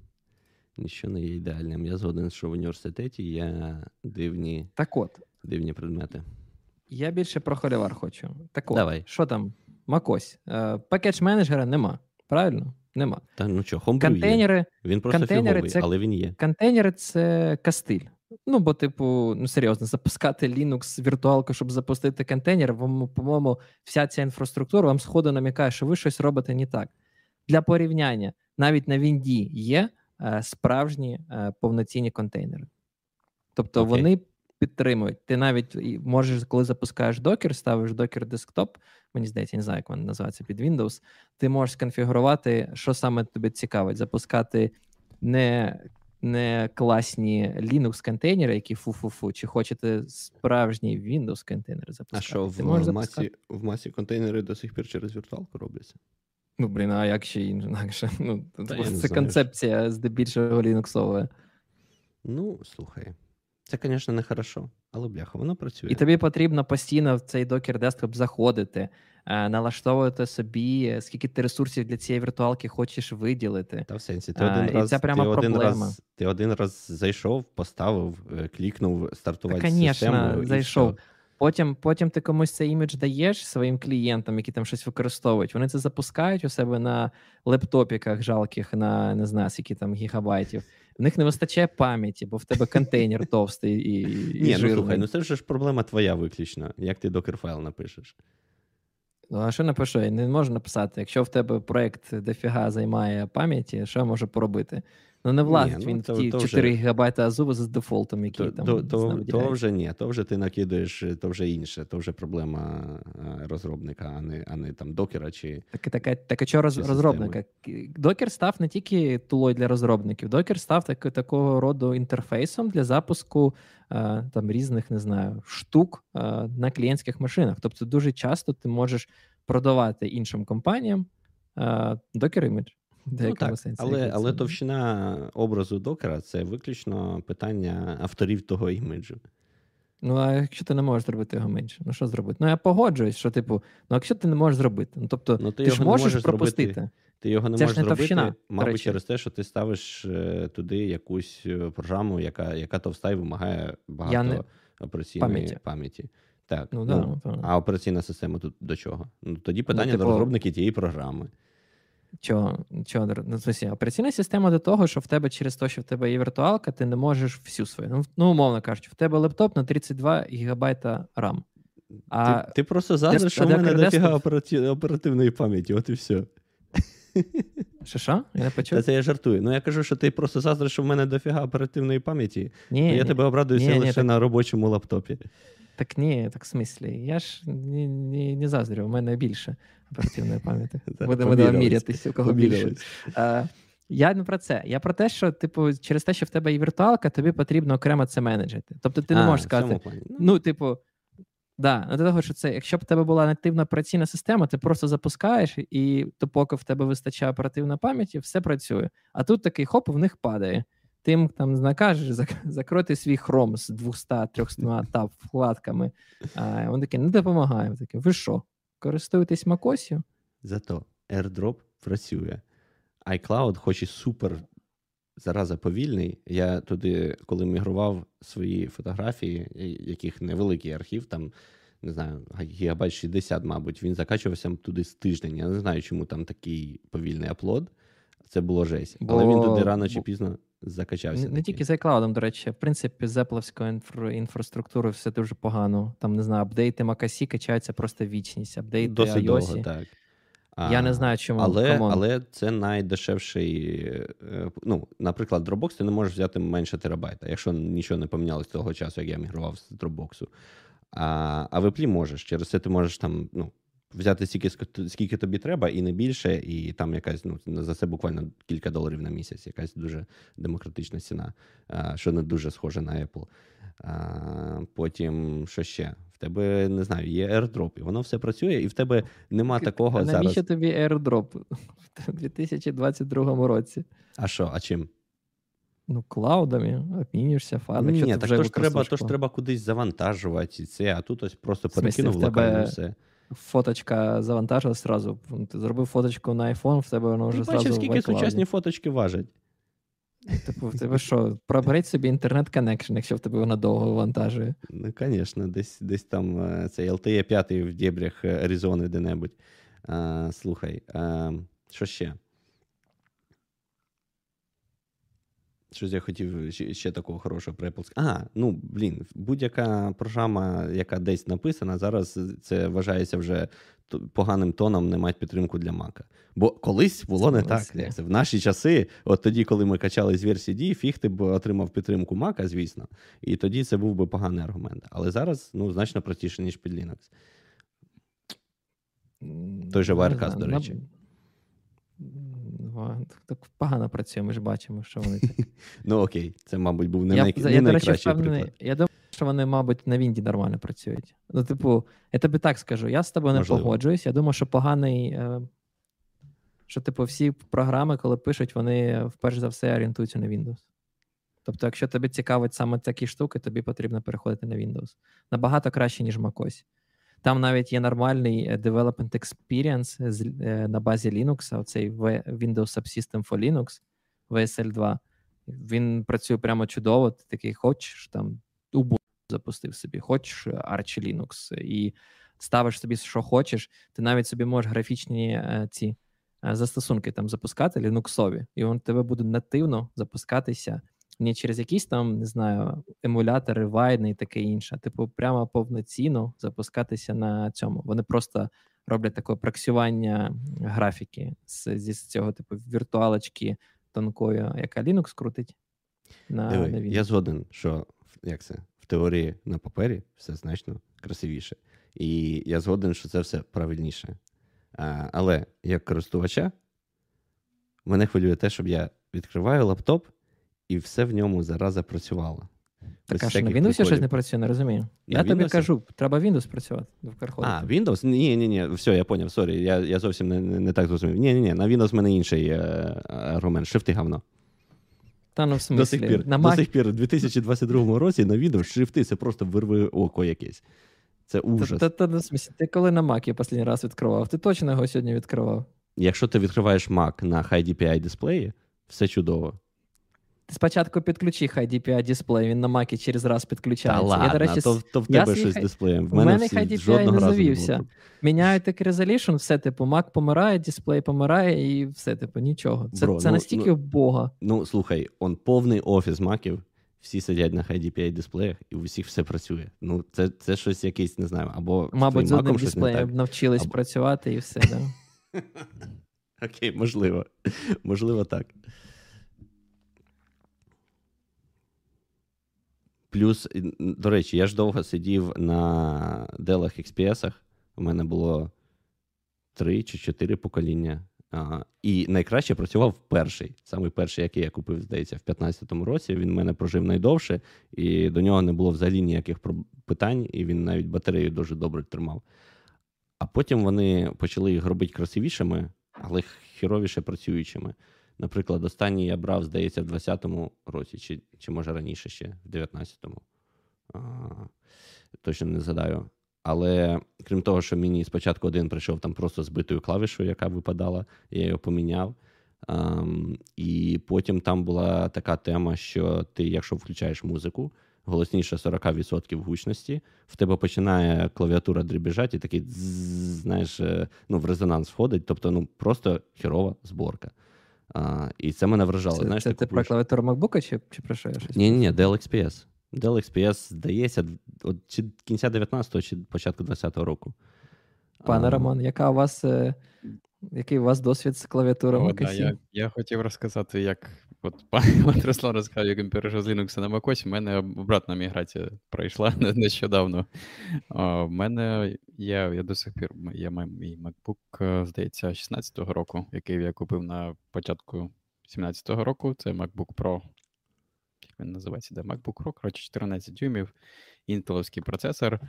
Ніщо не є ідеальним. Я згоден, що в університеті є дивні, Так от, дивні предмети. я більше про холивар хочу. Так от, Давай. що там? Макось. Е, пакетж менеджера нема. Правильно? Нема. Та ну що, хомбрю є. Він просто контейнери фіговий, це- але він є. контейнери це кастиль. Ну, бо, типу, ну серйозно, запускати Linux віртуалку, щоб запустити контейнер, вам, по-моєму, вся ця інфраструктура вам сходу намікає, що ви щось робите не так. Для порівняння, навіть на Вінді є е, справжні е, повноцінні контейнери. Тобто Окей. вони підтримують. Ти навіть можеш, коли запускаєш докер, ставиш докер десктоп, мені здається, я не знаю, як він називається під Windows, ти можеш сконфігурувати, що саме тобі цікавить, запускати не не класні Linux контейнери, які фу-фу-фу, чи хочете справжній Windows контейнер А що, в можеш масі, в масі контейнери до сих пір через віртуалку робляться? Ну, блін, а як ще інакше? Ну, Та це концепція здебільшого лінуксова. Ну, слухай. Це, звісно, не хорошо, але бляха, воно працює. І тобі потрібно постійно в цей докер десктоп заходити, е, налаштовувати собі, е, скільки ти ресурсів для цієї віртуалки хочеш виділити. Та в сенсі, ти А, один і раз, це прямо ти один проблема. раз, ти один раз зайшов, поставив, е, клікнув, стартувати Та, конечно, систему. зайшов. все. Потім потім ти комусь цей імідж даєш своїм клієнтам, які там щось використовують. Вони це запускають у себе на лептопіках жалких на не знаю, скільки там гігабайтів. В них не вистачає пам'яті, бо в тебе контейнер товстий і. і Ні, жирний. ну слухай, ну це вже ж проблема твоя виключно. Як ти докер-файл напишеш? Ну, а що напишу? Я не можу написати. Якщо в тебе проект дофіга займає пам'яті, що я можу поробити? Ну, не влазить Ні, ну, він то- в ті то 4 вже- гігабайти Азуви з дефолтом, які То, там то, то, то вже ні, то вже ти накидаєш, то вже інше, то вже проблема е, розробника, а не, а не там докера чи. Так, так, так а чого роз, розробника? Докер став не тільки тулою для розробників, докер став так, такого роду інтерфейсом для запуску е, там різних, не знаю, штук е, на клієнтських машинах. Тобто, дуже часто ти можеш продавати іншим компаніям е, докер імідж. В Ну, так, сенсі. але, але це- товщина образу докера це виключно питання авторів того іміджу. Ну, а якщо ти не можеш зробити його менше, ну що зробити? Ну я погоджуюсь, що типу, ну якщо ти не можеш зробити, ну тобто Ну, ти ти, ж можеш можеш пропустити. зробити. Ти його не Це можеш не зробити, товщина, мабуть, речі. через те, що ти ставиш е, туди якусь е, програму, яка, яка товста і вимагає багато не- операційної пам'яті. пам'яті. Так, Ну, ну, да, то- а операційна система тут до чого? Ну тоді питання типу- до розробників тієї програми. Чого, чого ну, в операційна система до того, що в тебе через те, що в тебе є віртуалка, ти не можеш всю свою. Ну, ну умовно кажучи, в тебе лептоп на 32 гігабайта RAM. А ти, ти просто заздриш, що в мене дофіга оперативної пам'яті, от і все. що що? Я не почув? Та це я жартую. Ну я кажу, що ти просто заздриш, що в мене дофіга оперативної пам'яті. Ні, то я ні. тебе обрадуюся Ні, ні, лише так- на робочому лаптопі. Так ні, так в смислі. Я ж не, заздрю, у мене більше оперативної пам'яті. Будемо мірятися, у кого більше. Я не про це. Я про те, що, типу, через те, що в тебе є віртуалка, тобі потрібно окремо це менеджити. Тобто ти не можеш сказати. Ну, ну, типу, да, ну, до того, що це, якщо б в тебе була нативна операційна система, ти просто запускаєш, і то поки в тебе вистачає оперативної пам'яті, все працює. А тут такий хоп, в них падає. Ти їм там накажеш, зак- закройте свій хром з 200-300 таб вкладками. А він такий, не допомагає. Він такий, ви що, користуєтесь Макосію? Зато AirDrop працює. iCloud, хоч і супер зараза повільний. Я туди, коли мігрував свої фотографії, яких невеликий архів, там, не знаю, гігабайт 60, мабуть, він закачувався туди з тиждень. Я не знаю, чому там такий повільний аплод. Це було жесть. Але Бо- він туди рано чи пізно закачався. Не, не тільки з iCloud, до речі, в принципі, з Apple інфра- інфраструктурою все дуже погано. Там не знаю, апдейти MacOS качаються просто вічність, апдейти Досить iOS. довго, так. Я не знаю, чому. Але, але це найдешевший. е, Ну, наприклад, Dropbox ти не можеш взяти менше терабайта, якщо нічого не помінялось з того часу, як я мігрував з Dropbox. А, а в Apple можеш. Через це ти можеш там ну, взяти стільки, скільки тобі треба, і не більше, і там якась ну, за це буквально кілька доларів на місяць, якась дуже демократична ціна, що не дуже схоже на Apple. Потім що ще? В тебе не знаю, є AirDrop, і воно все працює, і в тебе нема такого а навіщо зараз. тобі AirDrop в 2022 році? А що, а чим? Ну, клаудами, обмінюєшся файлами. Ні, так то ж треба, то ж треба кудись завантажувати це, а тут ось просто перекинув тебе локально все. Фоточка завантажилась зразу. Ти зробив фоточку на iPhone, в тебе воно вже Ти зразу бачив, в скільки сучасні фоточки важать. Типу, в тебе що, проведіть собі інтернет connection, якщо в тебе вона довго вантажує. Ну, звісно, десь, десь там цей LTE 5 в дебрях е, Аризони де-небудь. А, слухай, а, що ще? Щось я хотів ще, такого хорошого про Apple. А, ну блін, будь-яка програма, яка десь написана, зараз це вважається вже поганим тоном не мати підтримку для Мака. Бо колись було не так. Як це. В наші часи, от тоді, коли ми качали з версії D, фіг ти б отримав підтримку Мака, звісно. І тоді це був би поганий аргумент. Але зараз ну, значно простіше, ніж під Linux. Той же Wirecast, до речі. Так погано працює, ми ж бачимо, що вони так. Ну окей, це, мабуть, був не, я, най... я, не до найкращий приклад. я думаю, що вони, мабуть, на Вінді нормально працюють. Ну, типу, я тобі так скажу, я з тобою не Можливо. погоджуюсь. Я думаю, що поганий. е, Що, типу, всі програми, коли пишуть, вони вперше за все орієнтуються на Windows. Тобто, якщо тобі цікавить саме такі штуки, тобі потрібно переходити на Windows. Набагато краще, ніж macOS. Там навіть є нормальний е, development experience з, е, на базі Linux, оцей Windows Subsystem for Linux, VSL 2. Він працює прямо чудово. Ти такий хочеш там Ubuntu запустив собі, хочеш Arch Linux, і ставиш собі, що хочеш, ти навіть собі можеш графічні е, ці е, застосунки там запускати, лінуксові, і він тебе буде нативно запускатися не через якісь там, не знаю, емулятори, вайни і таке інше. Типу, прямо повноцінно запускатися на цьому. Вони просто роблять таке проксювання графіки з, зі цього, типу, віртуалочки тонкою, яка Linux крутить. на, Диви, на Я згоден, що як це, в теорії на папері все значно красивіше. І я згоден, що це все правильніше. А, Але як користувача, мене хвилює те, щоб я відкриваю лаптоп, і все в ньому зразу працювало. Так, а що на Windows щось не працює, не розумію. На я тобі кажу, треба Windows працювати. А, Windows? Ні, ні, ні, все, я поняв, сорі, я я зовсім не не, не так зрозумів. Ні, ні, ні, на Windows в мене інший е, аргумент. Шрифти говно. Та ну в смислі, До сих пір, на до Mac... сих пір, у 2022 році на Windows шрифти це просто вирви око якесь. Це ужас. Та, та, та, в смислі, ти коли на Mac я останній раз відкривав? Ти точно його сьогодні відкривав? Якщо ти відкриваєш Mac на High DPI дисплеї, все чудово. Ти спочатку підключи High DPI дисплей, він на Mac через раз підключається. Та ладно, я, до речі, то, то в тебе щось з дисплеєм. В мене, мене всі, High DPI не завівся. міняють так resolution, все, типу, Mac помирає, дисплей помирає, і все, типу, нічого. Це, Бро, це ну, настільки ну, Бога. Ну, слухай, он повний офіс маків, всі сидять на High DPI дисплеях, і у всіх все працює. Ну, це, це щось якесь, не знаю, або Мабуть, з одним дисплеєм навчились Або- працювати і все. Да. Окей, можливо. Можливо, так. Плюс, до речі, я ж довго сидів на Dell XPS. У мене було три чи чотири покоління. А, і найкраще працював перший. Самий перший, який я купив, здається, в 15-му році. Він в мене прожив найдовше, і до нього не було взагалі ніяких питань, і він навіть батарею дуже добре тримав. А потім вони почали їх робити красивішими, але хіровіше працюючими. Наприклад, останній я брав, здається, в 20-му році, чи, чи може раніше ще, в 19-му. А, точно не згадаю. Але крім того, що мені спочатку один прийшов там просто збитою клавішою, яка випадала, я його поміняв. Ам, і потім там була така тема, що ти, якщо включаєш музику, голосніше 40% гучності, в тебе починає клавіатура дрібіжати, і такий знаєш, е, ну, в резонанс входить, тобто ну, просто херова зборка. А, і це мене вражало. Це, знаєш, це ти про клавіатуру MacBook чи, чи про що я щось? Ні, ні, ні, Dell XPS. Dell XPS, здається, от чи кінця 19-го, чи початку 20-го року. Пане А, Роман, яка у вас, е, який у вас досвід з клавіатурами О, да, я, я хотів розказати, як от пан Руслан розказав, як він перейшов з Linux на macOS. У мене обратна міграція пройшла не- нещодавно. У мене є, я до сих пір я маю мій MacBook, е, здається, 16-го року, який я купив на початку 17-го року. Це MacBook Pro. Як він називається? Де MacBook Pro, коротше, 14 дюймів, інтеловський процесор,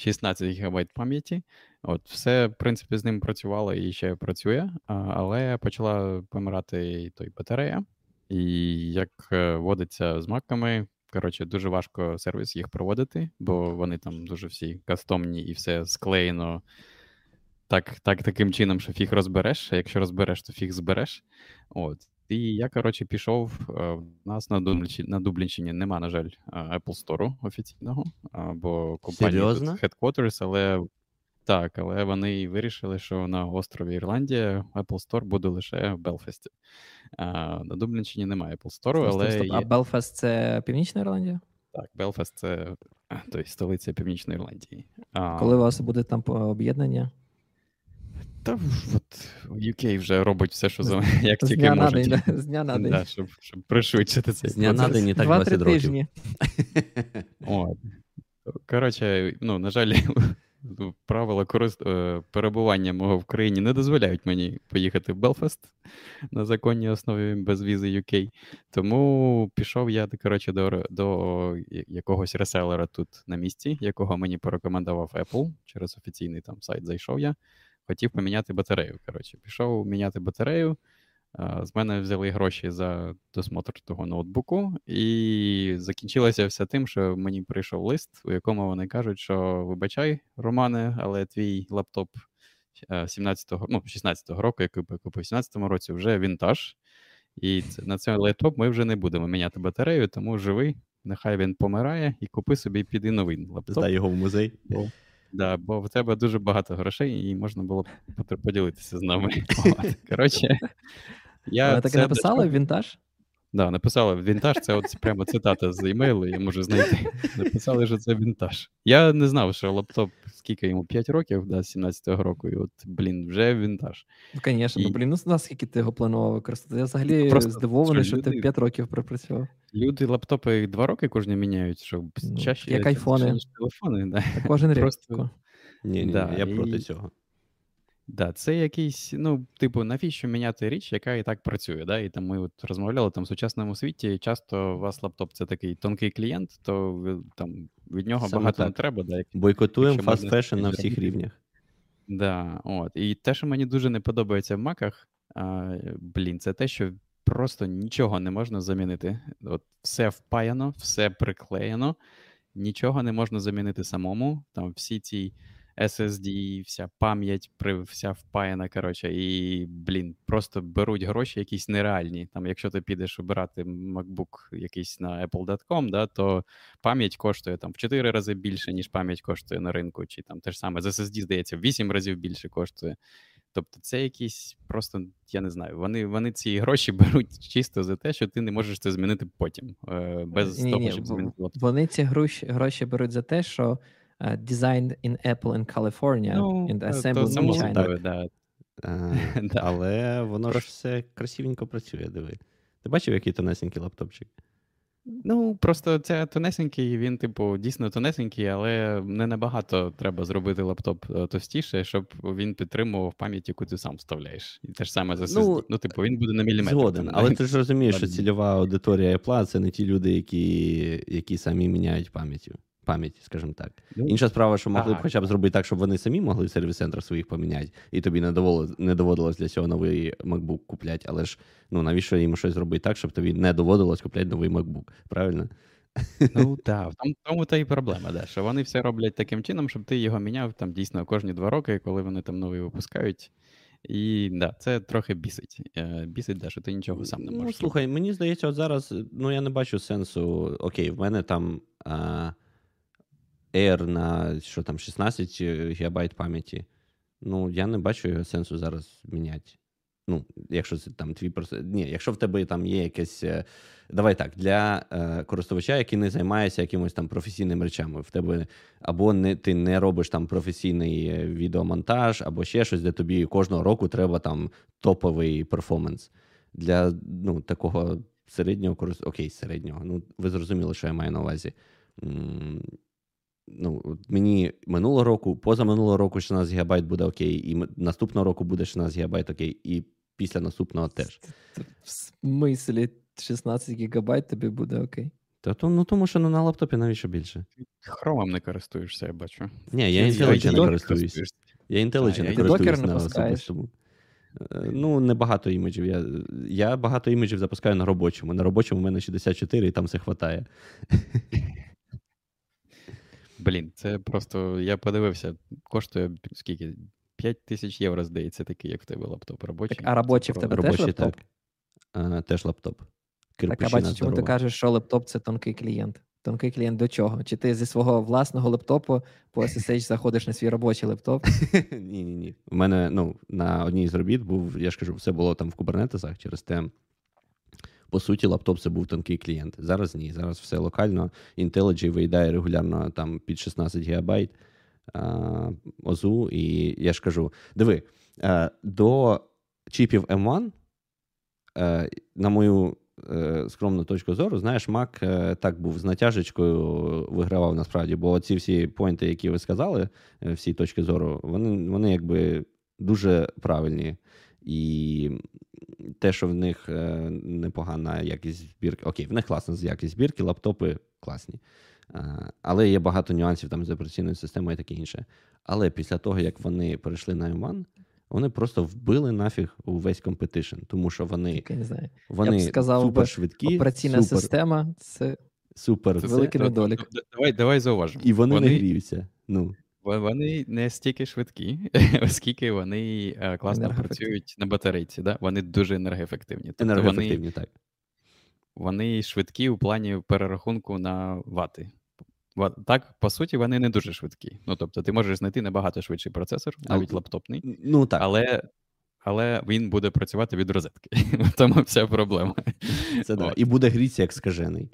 16 ГБ пам'яті. От, все, в принципі, з ним працювало і ще працює, але почала помирати і той батарея. І як е, водиться з маками, коротше, дуже важко сервіс їх проводити, бо вони там дуже всі кастомні і все склеєно так, так, таким чином, що фіг розбереш, а якщо розбереш, то фіг збереш. От. І я, коротше, пішов. е, В нас на Дублінщині, на Дублінщині нема, на жаль, е, Apple Store офіційного, бо компанія тут headquarters, але так, але вони вирішили, що на острові Ірландія Apple Store буде лише в Белфасті. На Дублінщині немає Apple Store, Стоп, але стоп. А. Белфаст це Північна Ірландія? так, Белфаст це тобто, столиця Північної Ірландії. Коли у вас буде там об'єднання? Та в- от UK вже робить все, що за як З тільки дня на можуть. день, з дня на день. Да, щоб, щоб пришвидшити цей З дня на процес. день і так Два-три 20 років. тижні. От. Коротше, ну, на жаль, правила корист... е, перебування мого в країні не дозволяють мені поїхати в Белфаст на законній основі без візи UK. Тому пішов я, коротше, до, до якогось реселера тут на місці, якого мені порекомендував Apple. Через офіційний там сайт зайшов я. Хотів поміняти батарею. Коротше, пішов міняти батарею. З мене взяли гроші за досмотр того ноутбуку, і закінчилося все тим, що мені прийшов лист, у якому вони кажуть, що вибачай, Романе, але твій лаптоп е, 17-го, ну, 16-го року, який я купив в 17-му році, вже вінтаж. І на цей лаптоп ми вже не будемо міняти батарею, тому живи, нехай він помирає і купи собі піди новий лаптоп. Здай його в музей. Да, бо в тебе дуже багато грошей, і можна було поділитися з нами. Коротше, я Вона так і написала в вінтаж? Да, написали вінтаж, це от прямо цитата з емейлу, я можу знайти. Написали, що це вінтаж. Я не знав, що лаптоп, скільки йому 5 років, да, 17-го року, і от, блін, вже вінтаж. Ну, звісно, і... ну блін, ну наскільки ти його планував використати? Я взагалі ну, Просто здивований, що, люди... ти 5 років пропрацював. Люди лаптопи 2 роки кожні міняють, що ну, чаще як айфони. телефони. Да. Кожен рік. Просто... Ні, ні, да, я і... проти цього. Да, це якийсь, ну, типу, навіщо міняти річ, яка і так працює. Да? І там ми от розмовляли там в сучасному світі. Часто у вас лаптоп це такий тонкий клієнт, то там від нього Саме багато так. не треба. Да? Бойкотуємо fast fashion на всіх рівнях. Да, от. І те, що мені дуже не подобається в маках, а, блін, це те, що просто нічого не можна замінити. От Все впаяно, все приклеєно, нічого не можна замінити самому. Там всі ці. SSD, вся пам'ять вся впаяна. Коротше, і, блін, просто беруть гроші якісь нереальні. Там, Якщо ти підеш обирати MacBook якийсь на Apple.com, да, то пам'ять коштує там в 4 рази більше, ніж пам'ять коштує на ринку, чи там те ж саме з SSD, здається, в 8 разів більше коштує. Тобто, це якісь просто, я не знаю, вони вони ці гроші беруть чисто за те, що ти не можеш це змінити потім. Е, без ні, того, щоб змінити. Вони ці гроші, гроші беруть за те, що uh, designed in Apple in California ну, and assembled in China. Да. А, але воно ж все красивенько працює, диви. Ти бачив, який тонесенький лаптопчик? Ну, просто це тонесенький, він, типу, дійсно тонесенький, але не набагато треба зробити лаптоп е, товстіше, щоб він підтримував пам'ять, яку ти сам вставляєш. І те ж саме за Ну, ну, типу, він буде на міліметр. Згоден, але ти ж розумієш, що цільова аудиторія Apple — це не ті люди, які які самі міняють пам'яттю пам'ять, скажімо так. Ну, Інша справа, що могли ага. б хоча б зробити так, щоб вони самі могли в сервіс центрах своїх поміняти, і тобі не доводилось, не доводилось для цього новий MacBook купляти. Але ж ну навіщо їм щось зробити так, щоб тобі не доводилось купляти новий MacBook? Правильно? Ну так, в тому, тому та і проблема, да, що вони все роблять таким чином, щоб ти його міняв там дійсно кожні два роки, коли вони там новий випускають. І да, це трохи бісить. Е, бісить, да, що ти нічого сам не ну, можеш. Ну, Слухай, мені здається, от зараз ну я не бачу сенсу. Окей, в мене там. А... Air на що там 16 ГБ пам'яті. Ну, я не бачу його сенсу зараз міняти. Ну, якщо це там твій просто. Ні, якщо в тебе там є якесь. Е, давай так, для е, користувача, який не займається якимось там професійними речами, в тебе або не ти не робиш там професійний е, відеомонтаж, або ще щось, де тобі кожного року треба там топовий перформанс. Для ну, такого середнього користувача. Окей, середнього. Ну, ви зрозуміли, що я маю на увазі ну, мені минулого року, позаминулого року 16 ГБ буде окей, і наступного року буде 16 ГБ окей, і після наступного теж. В смислі 16 ГБ тобі буде окей. Та то, ну тому що ну, на лаптопі навіщо більше? Хромом не користуєшся, я бачу. Ні, я IntelliJ не користуюся. Я IntelliJ не користуюся на особистому. Е, ну, не багато іміджів. Я я багато іміджів запускаю на робочому. На робочому в мене 64 і там все хватає. Блін, це просто я подивився, коштує скільки? 5 тисяч євро, здається, такий, як в тебе лаптоп робочий. Так, а робочий в тебе робочий, теж лаптоп? Так. А, теж лаптоп. Так, а бачиш, чому ти кажеш, що лаптоп це тонкий клієнт? Тонкий клієнт до чого? Чи ти зі свого власного лаптопу по SSH заходиш на свій робочий лаптоп? Ні, ні, ні. У мене ну, на одній з робіт був, я ж кажу, все було там в кубернетесах через те по суті, лаптоп це був тонкий клієнт. Зараз ні. Зараз все локально. IntelliJ виїдає регулярно там під 16 ГБ ОЗУ. І я ж кажу: диви, а, до чіпів M1, а, на мою е, скромну точку зору, знаєш, е, так був з натяжечкою вигравав насправді, бо ці всі поінти, які ви сказали, е, всі точки зору, вони, вони якби дуже правильні. І те, що в них е, непогана якість збірки. Окей, в них класна якість збірки, лаптопи класні. Е, але є багато нюансів там з операційною системою і таке інше. Але після того, як вони перейшли на M1, вони просто вбили нафіг увесь компетишн, тому що вони не знаю. вони Я б сказав, супер швидкі. Операційна супер, система це супер це великий недолік. Давай давай зауважимо. І вони, вони не гріються. Ну. Вони не стільки швидкі, оскільки вони е, класно працюють на батарейці. Да? Вони дуже енергоефективні. Тобто енергоефективні, вони, так. вони швидкі у плані перерахунку на вати. Так, по суті, вони не дуже швидкі. Ну, тобто, ти можеш знайти набагато швидший процесор, навіть лаптопний, ну, так. але але він буде працювати від розетки. Тому вся проблема. Це да. І буде грітися як скажений.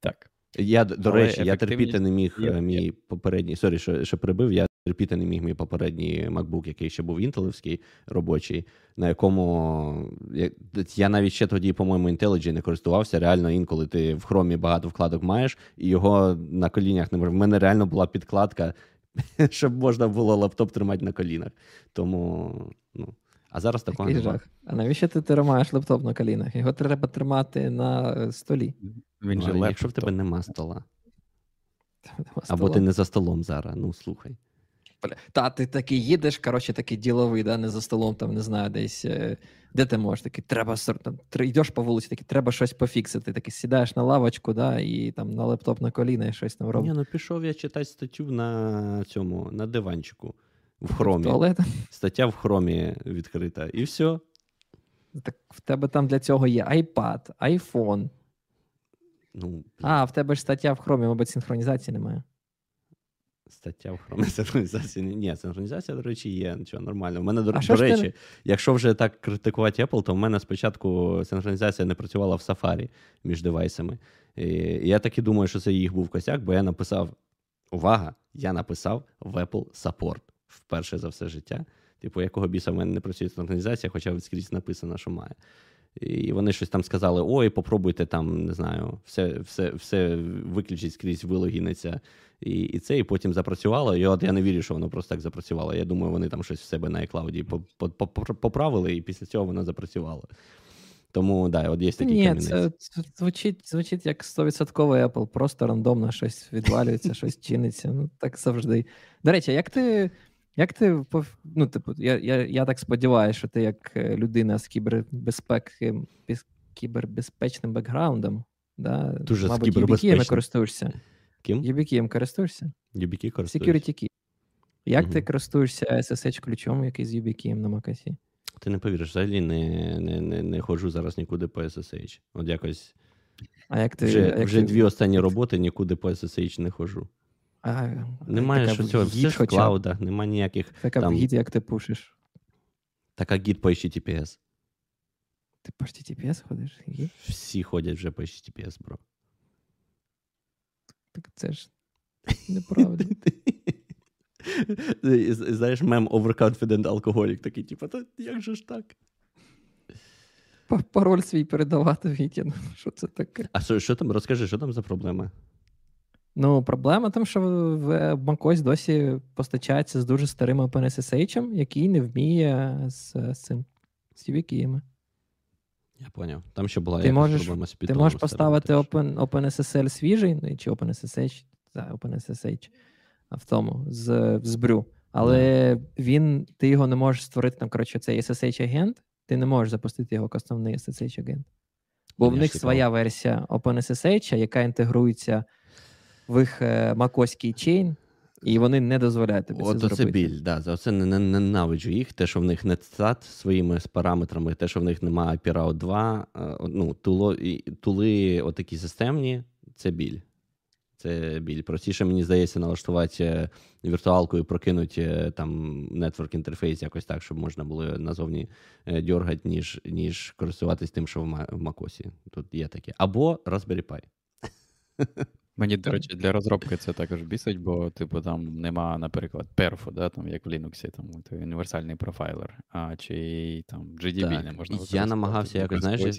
Так. Я, До Але речі, я терпіти не міг є, мій є. попередній. Сорі, що що перебив. Я терпіти не міг мій попередній MacBook, який ще був інтелевський робочий, на якому я, я навіть ще тоді, по-моєму, IntelliJ не користувався. Реально, інколи ти в хромі багато вкладок маєш, і його на колінях не. В мене реально була підкладка, щоб можна було лаптоп тримати на колінах. Тому, ну. А зараз такого Такий жах. А навіщо ти тримаєш лаптоп на колінах? Його треба тримати на е, столі. Він же ну, Якщо в тебе нема стола. Нема Або ти не за столом зараз, ну слухай. Та, ти такий їдеш, коротше, такий діловий, да, не за столом, там, не знаю, десь. Е, де ти можеш такий, треба там, йдеш по вулиці, такий, треба щось пофіксити. Такий сідаєш на лавочку, да, і там на лептоп на коліна і щось там робиш. Ні, ну пішов я читати статтю на цьому, на диванчику в хромі. Туалет? Стаття в хромі відкрита. І все. Так в тебе там для цього є iPad, iPhone. Ну, А, в тебе ж стаття в хромі, мабуть, синхронізації немає. Стаття в хромі синхронізації. Ні, синхронізація, до речі, є. Нічого, нормально. У мене, до, до речі, ти... якщо вже так критикувати Apple, то в мене спочатку синхронізація не працювала в Safari між девайсами. І Я так і думаю, що це їх був косяк, бо я написав: увага! Я написав в Apple Support вперше за все життя. Типу, якого біса в мене не працює синхронізація, хоча скрізь написано, що має. І вони щось там сказали: ой, попробуйте там, не знаю, все все, все виключить скрізь, вилогіниться. І і це, і потім запрацювало. І от я не вірю, що воно просто так запрацювало. Я думаю, вони там щось в себе на iCloud поправили, і після цього воно запрацювало. Тому да, от є такий Ні, це, це звучить звучить як 100% Apple, просто рандомно щось відвалюється, щось чиниться. Ну, так завжди. До речі, як ти як ти ну, типу, я я, я так сподіваюся, що ти як е, людина з кібербезпеки, кібербезпечним бекграундом, да, Дуже мабуть, YubiKey користуєшся. Ким? YubiKey користуєшся? YubiKey користуюсь. Security Key. Як угу. ти користуєшся SSH-ключом, який з YubiKey на MacOS? Ти не повіриш, взагалі не не, не, не ходжу зараз нікуди по SSH. От якось а як ти, вже як вже ти... дві останні роботи нікуди по SSH не ходжу. А, Немає що цього, все ж в клаудах, немає ніяких. Така там... в гід, як ти пушиш. Така гід по HTTPS. Ти по HTTPS ходиш? Гід? Всі ходять вже по HTTPS, бро. Так це ж неправда. Знаєш, мем overconfident алкоголік такий, типу, то як же ж так? Пароль свій передавати Вітя, ну що це таке? А що, що там, розкажи, що там за проблема? Ну, проблема тому, що в macOS досі постачається з дуже старим OpenSSH, який не вміє з, з цим з UVKey'ями. Я поняв. Там ще була ти можеш, проблема з Ти можеш поставити Open, OpenSSL свіжий, ну, чи OpenSSH, да, OpenSSH в тому, з з Brew. Але yeah. він, ти його не можеш створити, там, коротше, цей SSH-агент, ти не можеш запустити його як основний SSH-агент. Бо Я в них своя версія OpenSSH, яка інтегрується в їх е, макоський чейн, і вони не дозволяють тобі От це зробити. Оце біль, да, за це ненавиджу їх, те, що в них не стат своїми параметрами, те, що в них немає API 2, е, ну, туло, тули отакі системні, це біль. Це біль. Простіше, мені здається, налаштувати е, віртуалку і прокинути там network інтерфейс якось так, щоб можна було назовні дергати, ніж ніж користуватись тим, що в Макосі. Тут є таке. Або Raspberry Pi. Мені, до речі, для розробки це також бісить, бо, типу, там нема, наприклад, перфу, да, там, як в Linux, там універсальний профайлер, а чи там GDB так. не можна Я намагався якось, знаєш,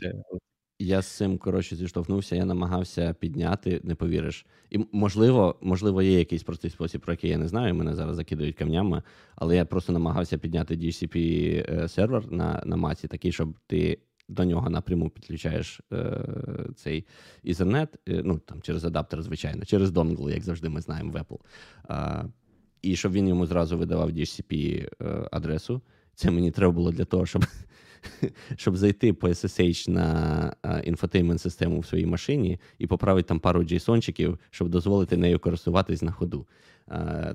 я з цим коротше зіштовхнувся, я намагався підняти, не повіриш. І можливо, можливо, є якийсь простий спосіб, про який я не знаю, мене зараз закидують камнями, але я просто намагався підняти DCP е, сервер на на маці, такий, щоб ти до нього напряму підключаєш е, цей Ethernet, е, ну там через адаптер, звичайно, через донгл, як завжди ми знаємо в Apple. А, І щоб він йому зразу видавав DHCP е, адресу. Це мені треба було для того, щоб щоб зайти по SSH на infotainment систему в своїй машині і поправити там пару JSON-чиків, щоб дозволити нею користуватись на ходу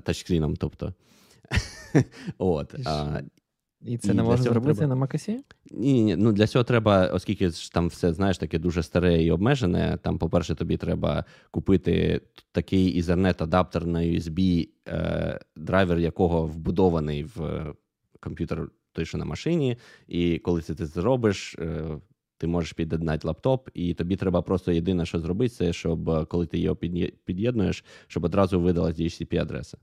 тачскріном. тобто. От. А, І це І не можна зробити треба- на MacOS? Ні, ні, ну для цього треба, оскільки ж там все знаєш таке дуже старе і обмежене. Там, по-перше, тобі треба купити такий Ethernet-адаптер на USB, е, драйвер якого вбудований в е, комп'ютер той, що на машині. І коли це ти зробиш, е, ти можеш під'єднати лаптоп, і тобі треба просто єдине, що зробити, це щоб е, коли ти його під'єднуєш, щоб одразу видалась DHCP-адреса.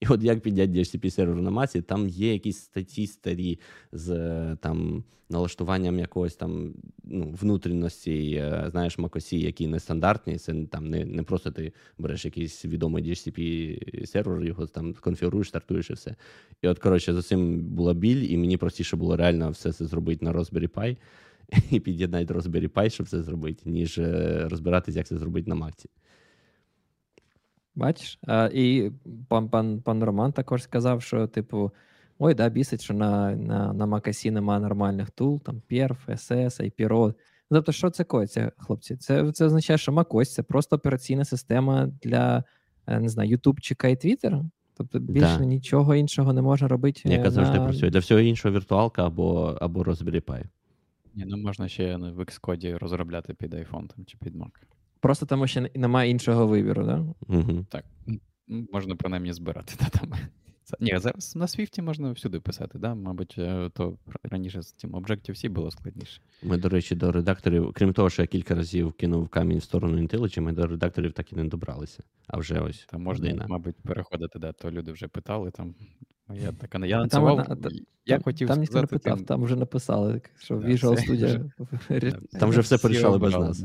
І от як підняти DHCP сервер на масі, там є якісь статті старі з е, там налаштуванням якогось там ну, внутрішності, е, знаєш, макосі, які нестандартні. Це там не, не просто ти береш якийсь відомий DHCP сервер, його там конфігуруєш, стартуєш і все. І от, коротше, за цим була біль, і мені простіше було реально все це зробити на Raspberry Pi і під'єднати Raspberry Pi, щоб це зробити, ніж е, розбиратись, як це зробити на Макці. Бачиш? А, і пан, пан, пан Роман також сказав, що, типу, ой, да, бісить, що на, на, на MacOS немає нормальних тул, там Perf, SS, IPRO. Тобто, що це коїться, хлопці? Це, це означає, що macOS це просто операційна система для, е, не знаю, ютубчика і Твіттера. Тобто більше Да. нічого іншого не можна робити. е, Яка завжди працює. Для всього іншого віртуалка або, або Raspberry Pi. Ні, ну можна ще ну, в Xcode розробляти під iPhone там, чи під Mac. Просто тому, що немає іншого вибіру, да? Угу. Так. Можна принаймні збирати. Та, там. Це- Ні, зараз на Swift можна всюди писати, да? мабуть, е, то раніше з цим Objective-C було складніше. Ми, до речі, до редакторів, крім того, що я кілька разів кинув камінь в сторону IntelliJ, ми до редакторів так і не добралися. А вже ось Там можна, година. мабуть, переходити, да, то люди вже питали там. Я так я Там я там, хотів там ніхто не питав, тим- там вже написали, що Да, Visual Studio. Там вже все порішали без нас.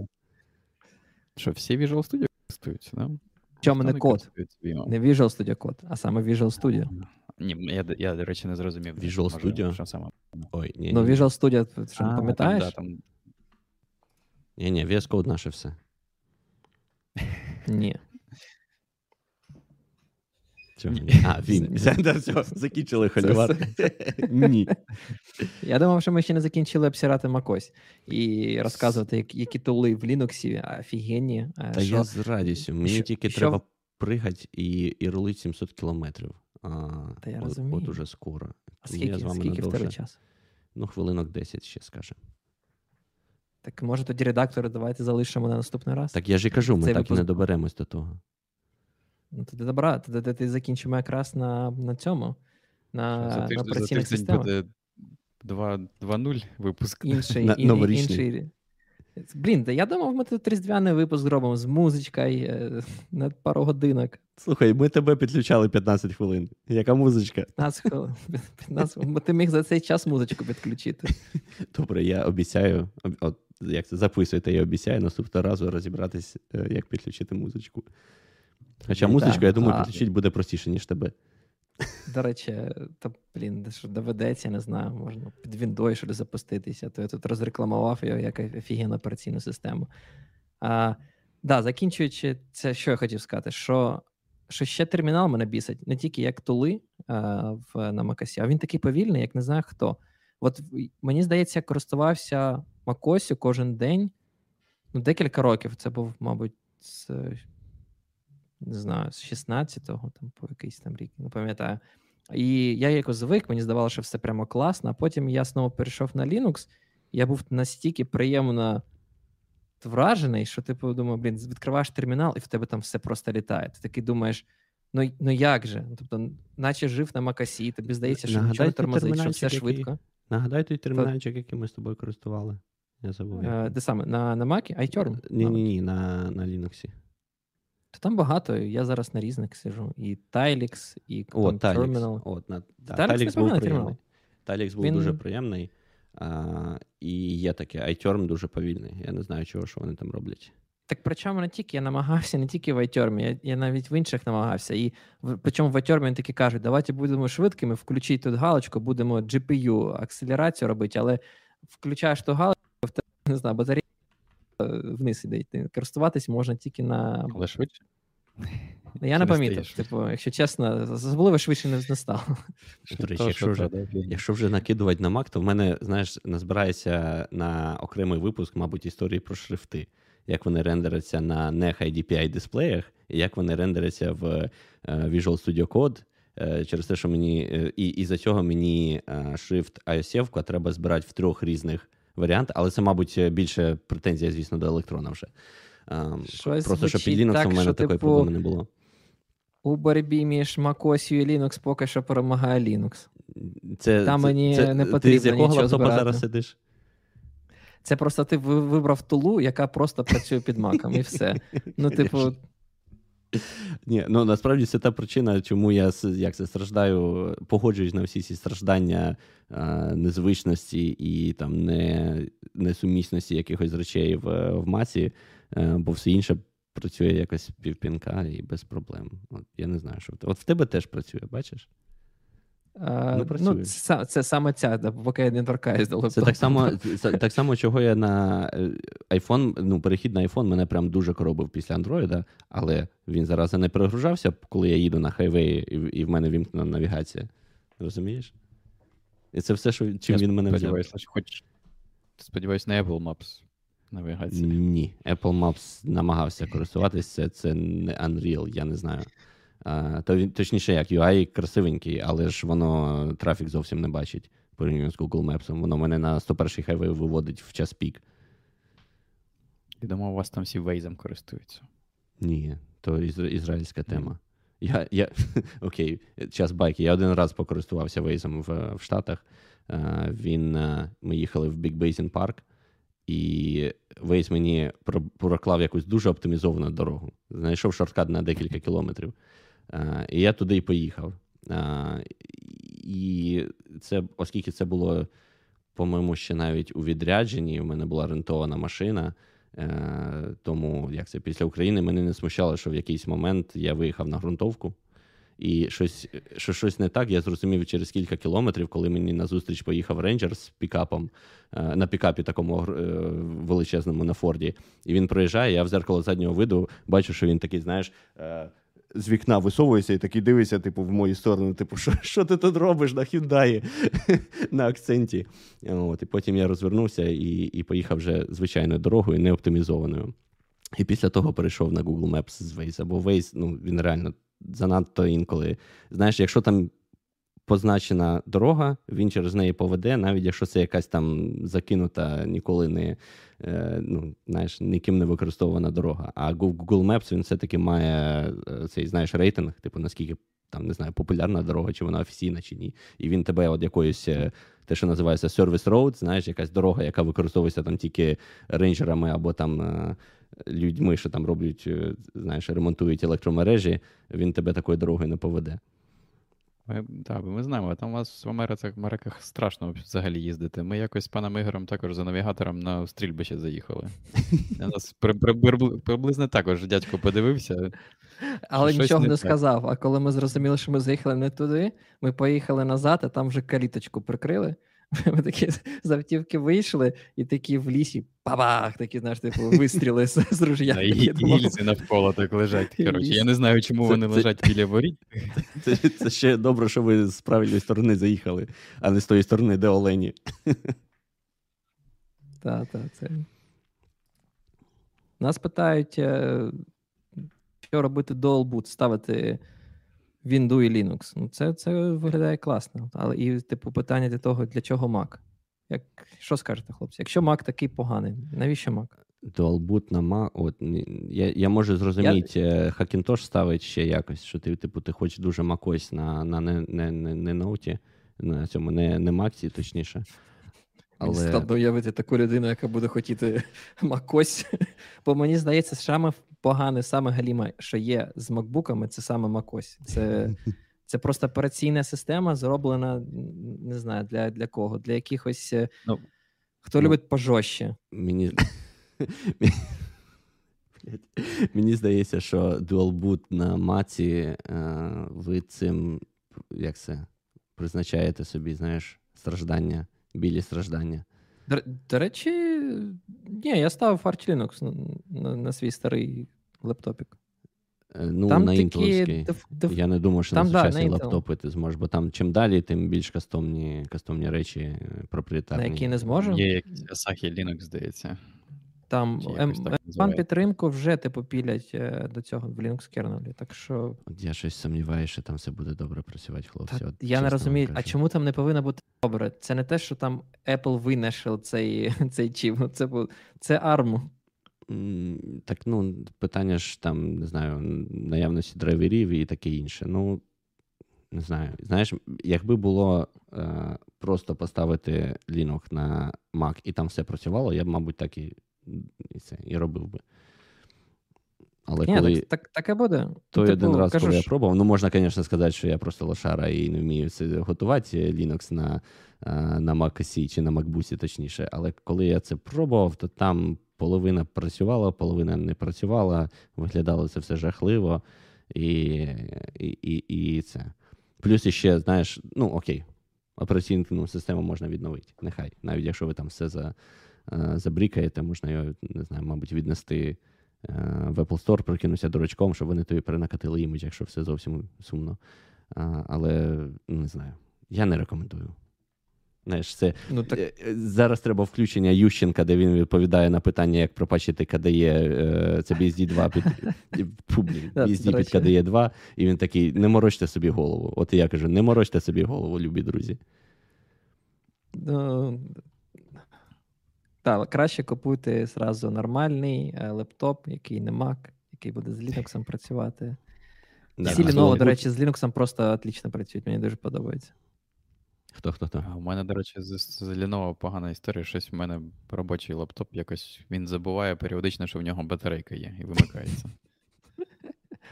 Що, всі Visual Studio користуються, да? Чому не код? Не Visual Studio Code, а саме Visual Studio. Ні, я, я, до речі, не зрозумів. Visual може, Studio? Що саме? Ой, ні, Ну, Visual Studio, ти що не пам'ятаєш? Там, да, там, ні, ні, VS Code наше все. Ні. Ні. ні? А, він. Все, закінчили Це халювати. Ні. Я думав, що ми ще не закінчили обсирати macOS і розказувати, які тули в Linux офігенні. а Та що- я з радістю. Мені що- тільки що- треба пригати і, і рулити 700 кілометрів. А, Та я от, розумію. От уже скоро. А скільки, я з вами скільки в тебе час? Ну, хвилинок 10 ще скаже. Так може тоді редактори давайте залишимо на наступний раз. Так я ж і кажу, ми Цей так і не доберемось до того. Ну тоді добра, тоді, тоді закінчимо якраз на, на цьому. На, за на тиждень, за тиждень буде 2 2.0 випуск. інший, На- новорічний. інший. Блін, та я думав, ми тут різдвяний випуск зробимо з музичкою е, на пару годинок. Слухай, ми тебе підключали 15 хвилин. Яка музичка? 15 хвилин. 15, бо ти міг за цей час музичку підключити. Добре, я обіцяю, об- от як це записуєте, я обіцяю наступного разу розібратись, е, як підключити музичку. Хоча Ну, музичку, я думаю, підключити буде простіше, ніж тебе. До речі, та блін, що доведеться, не знаю, можна під Windows що ли запуститися, то я тут розрекламував його як офігенну операційну систему. А, да, закінчуючи це, що я хотів сказати, що, що ще термінал мене бісить, не тільки як тули а, в, на Макосі, а він такий повільний, як не знаю хто. От мені здається, я користувався Макосю кожен день ну, декілька років. Це був, мабуть, з, не знаю, з 16-го, там, по якийсь там рік, не пам'ятаю. І я якось звик, мені здавалося, що все прямо класно. А потім я знову перейшов на Linux, я був настільки приємно вражений, що типу думаю, блін, відкриваєш термінал, і в тебе там все просто літає. Ти такий думаєш. Ну, ну як же? Ну, Тобто, наче жив на Макасі, тобі здається, що нічого тормозить, що все який- швидко. Нагадай той термінальчик, який ми з тобою користували. Я забув. Е, де саме? На, на Макі? iTurn? Ні, ні, ні, на, на Linux. То там багато. Я зараз на різних сижу. І Tilix, і О, там Talix. Terminal. От, на, да, Talix Talix був приємний. термінал. Був Він- дуже приємний. А, і є таке, iTurn дуже повільний. Я не знаю, чого, що вони там роблять. Так причому не тільки я намагався, не тільки в iTurn, я, я навіть в інших намагався. І в, причому в вони таки кажуть, давайте будемо швидкими, включіть тут галочку, будемо GPU акселерацію робити, але включаєш ту галочку, в тебе, не знаю, батарея е, вниз іде. йти. Користуватись можна тільки на. Але швидше. Я не не помітив. Типу, якщо чесно, особливо швидше не, не стало. До речі, якщо вже, якщо вже накидувати на Mac, то в мене, знаєш, назбирається на окремий випуск, мабуть, історії про шрифти. Як вони рендеряться на NEC IDPI дисплеях, і як вони рендеряться в е, Visual Studio Code, е, через те, що мені е, і, і за цього мені шрифт IOSF треба збирати в трьох різних варіантах, але це, мабуть, більше претензія, звісно, до електрона вже. Ем, Щось Просто що під Linux так, у мене що, такої типу, проблеми не було. У боротьбі між macOS і Linux поки що перемагає Linux. Це, Там це, мені це, не Ти з потрібно якого лаптопа зараз сидиш? Це просто ти вибрав тулу, яка просто працює під маком, і все. Ну, типу, Ні, ну насправді це та причина, чому я як це страждаю, погоджуюсь на всі ці страждання е, незвичності і там не, несумісності якихось речей в, в маці, е, бо все інше працює якось півпінка і без проблем. От я не знаю, що От в тебе теж працює, бачиш? Е, Ну, ну, це, це саме ця, поки я не торкаюсь до Це так само, це, так само, чого я на е, iPhone, ну, перехід на iPhone мене прям дуже коробив після Android, але він зараз не перегружався, коли я їду на хайвеї, і, в- і в мене вімкнена навігація. Розумієш? І це все, що, чим Я він мене взяв. хоч сподіваюсь, на Apple Maps навігація. Ні, Apple Maps намагався користуватися, це не Unreal, я не знаю. То точніше, як UI красивенький, але ж воно трафік зовсім не бачить порівняно з Google Maps. Воно мене на 101-й хайвей виводить в час пік. Я думав, у вас там всі Waze користуються. Ні, то ізра- ізраїльська тема. Я, я, окей, час байки. Я один раз покористувався Вейзом в, в Штатах. Він, е, ми їхали в Big Basin Park, і Вейз мені проклав якусь дуже оптимізовану дорогу. Знайшов шорткат на декілька кілометрів. Е, І я туди і поїхав. Е, І це, оскільки це було, по-моєму, ще навіть у відрядженні, у мене була рентована машина. Е, тому як це після України мене не смущало, що в якийсь момент я виїхав на ґрунтовку, і щось, що щось не так, я зрозумів через кілька кілометрів, коли мені назустріч поїхав рейнджер з пікапом на пікапі такому величезному на Форді. І він проїжджає, я в зеркало заднього виду бачу, що він такий, знаєш. З вікна висовується і такий дивиться, типу, в мою сторону, типу, що, що ти тут робиш на Hyundai на акценті. От, і потім я розвернувся і, і поїхав вже звичайною дорогою, не оптимізованою. І після того перейшов на Google Maps з Waze, або Waze, ну, він реально занадто інколи. Знаєш, якщо там позначена дорога, він через неї поведе, навіть якщо це якась там закинута, ніколи не е, ну, знаєш, ніким не використовувана дорога. А Google Maps він все-таки має е, цей знаєш, рейтинг, типу, наскільки там не знаю, популярна дорога, чи вона офіційна, чи ні. І він тебе от якоюсь. е, Те, що називається Service Road, знаєш, якась дорога, яка використовується там тільки рейнджерами або там людьми, що там роблять, знаєш, ремонтують електромережі, він тебе такою дорогою не поведе. Ми, так, ми знаємо, там у вас в Америках, в Америках страшно взагалі їздити. Ми якось з паном Ігорем також за навігатором на стрільбище заїхали. На нас при, при, при, приблизно також дядько подивився. Але нічого не не, сказав. А коли ми зрозуміли, що ми заїхали не туди, ми поїхали назад, а там вже каліточку прикрили. Ми такі з автівки вийшли, і такі в лісі бабах, такі, знаєш, типу, вистріли з, з ружья. Да, і, гільзи навколо так лежать. Коротше, я не знаю, чому Це- вони це- лежать біля воріт. Це, це ще добре, що ви з правильної сторони заїхали, а не з тої сторони, де Олені. Та, та, це. Нас питають, е, що робити dual boot, ставити Windows і Linux. Ну, це, це виглядає класно. Але і, типу, питання для того, для чого Mac? Як, що скажете, хлопці? Якщо Mac такий поганий, навіщо Mac? Дуалбут на Mac, от я, я можу зрозуміти, я... Hackintosh ставить ще якось, що ти, типу, ти хочеш дуже макось на, на не, не, не, не ноуті, на цьому не, не Максі, точніше. Але складно уявити таку людину, яка буде хотіти MacOS. Бо мені здається, саме погане, саме галіме, що є з макбуками, це саме MacOS. Це, це просто операційна система, зроблена не знаю для, для кого, для якихось. е, Ну, хто ну, любить пожорстче. мені. Мені здається, що Dual на маці е, ви цим як це призначаєте собі, знаєш, страждання, білі страждання. До, до речі, ні, я ставив Arch Linux на, на, на свій старий лептопік. Е, Ну, Там на інтеловський. Я не думаю, що Там, на да, сучасні на лаптопи ти зможеш, бо там чим далі, тим більш кастомні, кастомні речі проприєтарні. на які не зможу. Є якийсь Asahi Linux, здається. Там М1 підтримку вже типу пілять е, до цього в Linux кернелі. Так що я щось сумніваюся, що там все буде добре працювати, хлопці. та, От, я не розумію, а чому там не повинно бути добре? Це не те, що там Apple винайшов цей, цей чіп. ну, Це це ARM. Так, ну, питання ж там, не знаю, наявності драйверів і таке інше. Ну, не знаю. Знаєш, якби було е, просто поставити Linux на Mac і там все працювало, я б, мабуть, так і, і, це, і робив би. Але Ні, коли так, так, таке буде. той Типу, один раз, кажу коли я пробував, ну можна, звісно, сказати, що я просто лошара і не вмію це готувати Linux на, е, на Mac OS чи на MacBook, точніше. Але коли я це пробував, то там половина працювала, половина не працювала, виглядало це все жахливо. І, і, і, і це. Плюс іще, знаєш, ну окей, операційну систему можна відновити. Нехай. Навіть якщо ви там все за, е, забрікаєте, можна його, не знаю, мабуть, віднести е, в Apple Store, прикинуся дурачком, щоб вони тобі перенакатили імідж, якщо все зовсім сумно. Але ну, не знаю. Я не рекомендую. Знаєш, це ну, так, Е, е, Зараз треба включення Ющенка, де він відповідає на питання, як пропачити KDE, е, це BSD 2 під BSD під речі. KDE 2, і він такий: не морочте собі голову. От і я кажу, не морочте собі голову, любі друзі. Так, краще купуйте зразу нормальний е, лептоп, який не Mac, який буде з Linux працювати. Да, Всі Lenovo, до речі, з Linux просто отлично працюють, мені дуже подобається. Хто хто хто? У мене, до речі, з, з Lenovo погана історія. Щось в мене робочий лаптоп якось він забуває періодично, що в нього батарейка є і вимикається.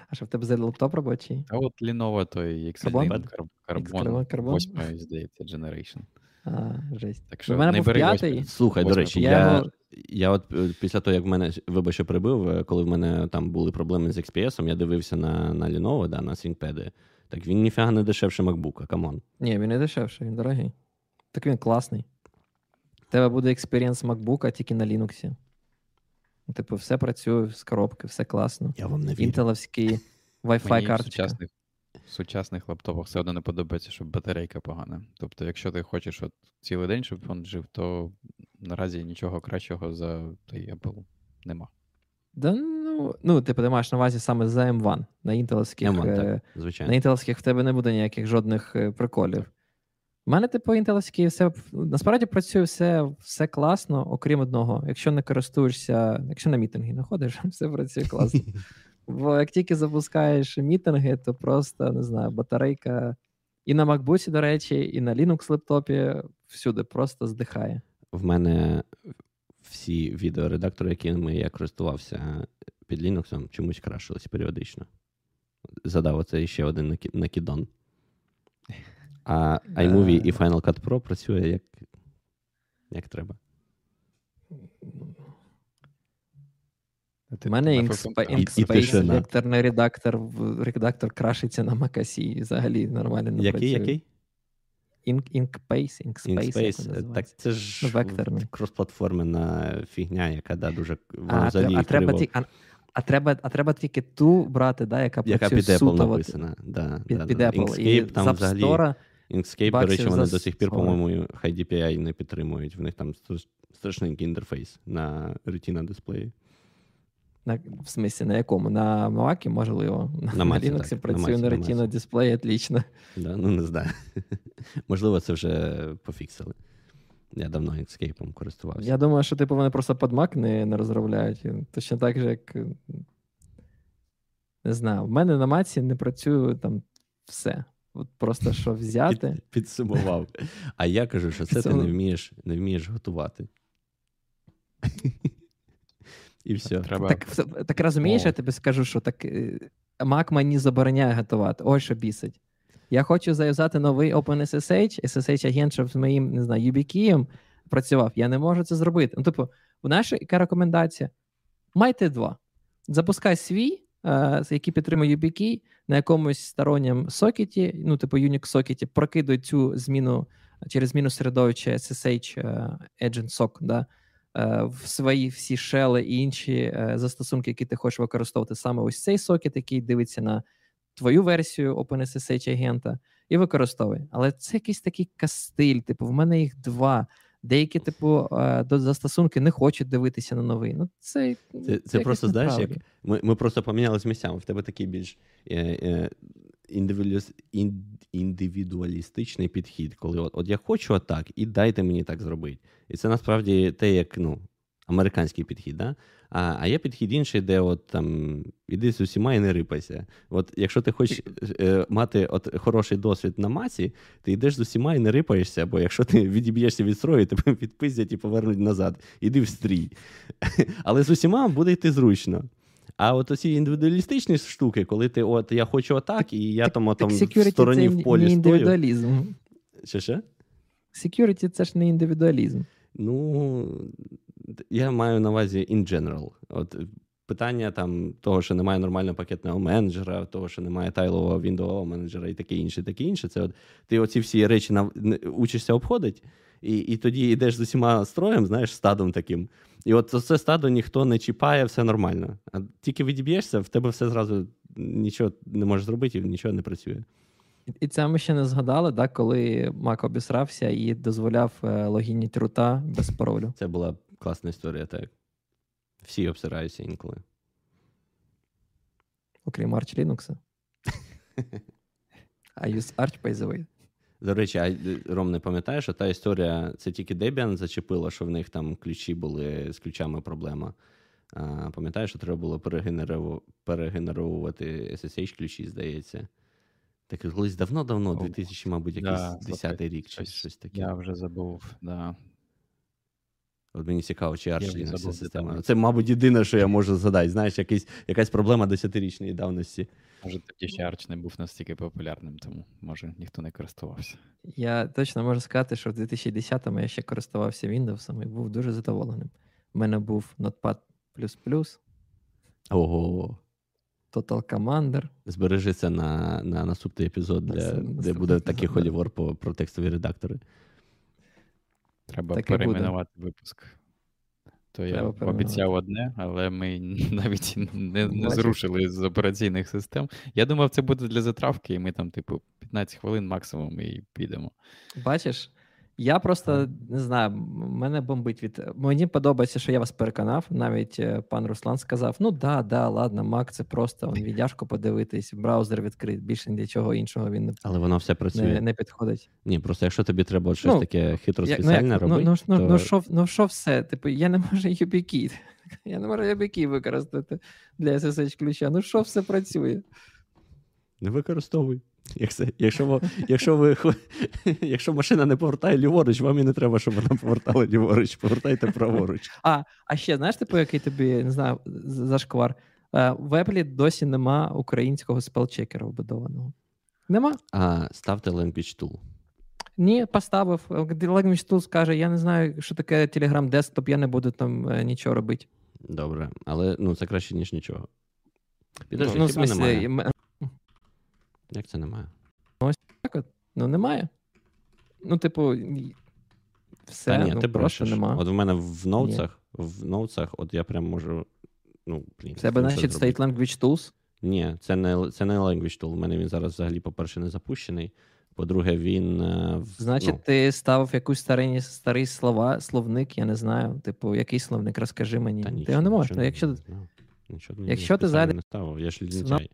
А що в тебе за лептоп робочий? А от Lenovo той Карбон? X1 Carbon X-Carbon, Carbon? 8, здається, Generation. А, жесть. Так У що мене не був п'ятий. восьмий. Слухай, до речі, Я я, його- я от е, після того, як в мене, вибач, що перебив, е, коли в мене там були проблеми з XPS, я дивився на, на Lenovo, да, на ThinkPad. Так він ніфіга не дешевше MacBook, come on. Ні, він не дешевший, він дорогий. Так він класний. У тебе буде experience MacBook, тільки на Linux. Ну, Типу, все працює з коробки, все класно. Я вам не вірю. Інтеловський Wi-Fi карточка. Сучасних, в сучасних лаптопах все одно не подобається, щоб батарейка погана. Тобто, якщо ти хочеш от цілий день, щоб він жив, то наразі нічого кращого за той Apple нема. Да, ну, ну, типу, ти маєш на увазі саме за M1. На інтеловських, M1, е, так, звичайно. на інтеловських в тебе не буде ніяких жодних е, приколів. У мене, типу, інтеловські все насправді працює все, все класно, окрім одного. Якщо не користуєшся, якщо на мітинги не ходиш, все працює класно. Бо як тільки запускаєш мітинги, то просто не знаю, батарейка і на MacBook, до речі, і на Linux лептопі всюди просто здихає. В мене всі відеоредактори, якими я користувався під Linux, чомусь крашились періодично. Задав оце ще один накі- накидон. А iMovie і Final Cut Pro працює як, як треба. У мене Inkspace векторний редактор, редактор крашиться на macOS і взагалі нормально не Який, працює. який? Ink, Inkspace, InSpace. Так це ж Ну, векторний. кросплатформена фігня, яка да, дуже А, а, треба ті, а, а, треба, а треба тільки ту брати, да, яка яка працює під Apple написана. Да, під, да, під. Apple. Inkscape і там взагалі Inkscape, до речі, вони до сих пір, по-моєму, High DPI не підтримують. В них там страшненький інтерфейс на Retina дисплеї. На, в смислі, на якому? На Mac, можливо. На Mac, Linux так, працює на на на Retina Mac. дисплеї, отлично. Да, ну, не знаю. Можливо, це вже пофіксили. Я давно Inkscape користувався. Я думаю, що типу вони просто під Mac не, не розробляють. Точно так же, як. Не знаю, в мене на Маці не працює там все. От просто що взяти. Під, підсумував. А я кажу, що це ти не вмієш, не вмієш готувати. І все. Треба Так, так розумієш, О. я тобі скажу, що так е, Mac мені забороняє готувати. Ось що бісить. Я хочу зав'язати новий OpenSSH, SSH-агент, щоб з моїм, не знаю, YubiKey працював. Я не можу це зробити. Ну, типу, в наша яка рекомендація? Майте два. Запускай свій, е, який підтримує YubiKey, на якомусь сторонньому сокеті, ну, типу Unix сокеті, прокидуй цю зміну через зміну середовища SSH е, Agent SOC, да, в свої всі шели і інші е, застосунки, які ти хочеш використовувати, саме ось цей сокет, який дивиться на твою версію OpenSSH агента, і використовуй. Але це якийсь такий кастиль, типу, в мене їх два. Деякі, типу, е, до застосунки не хочуть дивитися на новий. Ну, Це це, це просто знаєш, як ми ми просто помінялися місцями. В тебе такий більш е, е, індивідуалістичний підхід, коли от, от я хочу отак, і дайте мені так зробити. І це насправді те, як ну, американський підхід. Да? А а є підхід інший, де от там іди з усіма і не рипайся. От Якщо ти хочеш е, мати от хороший досвід на маці, ти йдеш з усіма і не рипаєшся, бо якщо ти відіб'єшся від строю, тебе відпиздять і повернуть назад. Іди в стрій. Але з усіма буде йти зручно. А от оці індивідуалістичні штуки, коли ти от я хочу отак, і я там, там в стороні в полі не індивідуалізм. Що ще? Security це ж не індивідуалізм. Ну, я маю на увазі in general. От Питання там того, що немає нормального пакетного менеджера, того, що немає тайлового віндового менеджера і таке інше, таке інше. Це от ти оці всі речі нав... учишся обходити, і і тоді йдеш з усіма строєм, знаєш, стадом таким. І от це стадо ніхто не чіпає, все нормально. А тільки відіб'єшся, в тебе все зразу нічого не можеш зробити і нічого не працює. І це ми ще не згадали, да, коли Мак обісрався і дозволяв е, логініть рута без паролю. Це була класна історія, так. Всі обсираються інколи. Окрім Arch Linux. I use Arch, by the way. До речі, а Ром, не пам'ятаєш, що та історія це тільки Debian зачепила, що в них там ключі були з ключами проблема. А, Пам'ятаєш, що треба було перегенеровувати SSH ключі, здається. Так колись давно-давно, 2000, мабуть, якийсь да, 10 рік чи щось таке. Я вже забув, да. От мені цікаво, чи Arch ця система. Це, мабуть, єдине, що я можу згадати. Знаєш, якийсь, якась проблема десятирічної давності. Може, тоді ще Arch не був настільки популярним, тому може ніхто не користувався. Я точно можу сказати, що в 2010-му я ще користувався Windows і був дуже задоволеним. У мене був Notepad. Ого. Total Commander. Збережи це на на наступний епізод, для, це, де буде такий холівор по, про текстові редактори. Треба так перейменувати випуск. То я обіцяв одне, але ми навіть не не зрушили з операційних систем. Я думав, це буде для затравки, і ми там, типу, 15 хвилин максимум і підемо. Бачиш, я просто не знаю, мене бомбить від. Мені подобається, що я вас переконав. Навіть е, пан Руслан сказав: ну да, да, ладно, Мак, це просто он, віддяжко подивитись, браузер відкрит, більше нічого іншого він не Але воно все працює. Не, не підходить. Ні, просто якщо тобі треба щось ну, таке хитро спеціальне ну, робити. Ну, ну, то... ну, що, ну що все? Типу, я не можу YubiKey. Я не можу YubiKey використати для SSH ключа. Ну що все працює? Не використовуй. Якщо якщо, ви, якщо машина не повертає ліворуч, вам і не треба, щоб вона повертала ліворуч, повертайте праворуч. А а ще знаєш, типу, який тобі не знаю, зашквар? Е, в Apple досі нема українського спелчекера вбудованого. Нема? А ставте Language Tool. Ні, поставив. Language Tool скаже: я не знаю, що таке Telegram Desktop, я не буду там е, нічого робити. Добре, але ну, це краще, ніж нічого. Підожди, ну, в смислі, як це немає? Ось так от. Ну, немає. Ну, типу, все Та ні, ну, ти просто нема. От в мене в ноутсах, в ноутсах, от я прям можу. Ну, блін. Це значить State Language Tools? Ні, це не це не Language Tool. У мене він зараз взагалі, по-перше, не запущений. По-друге, він. Е, значить, ну, ти ставив якусь старий старий слова, словник, я не знаю. Типу, який словник, розкажи мені. Та ти його не можеш. Не, якщо нічого якщо ти зайдеш не я ж лінчай.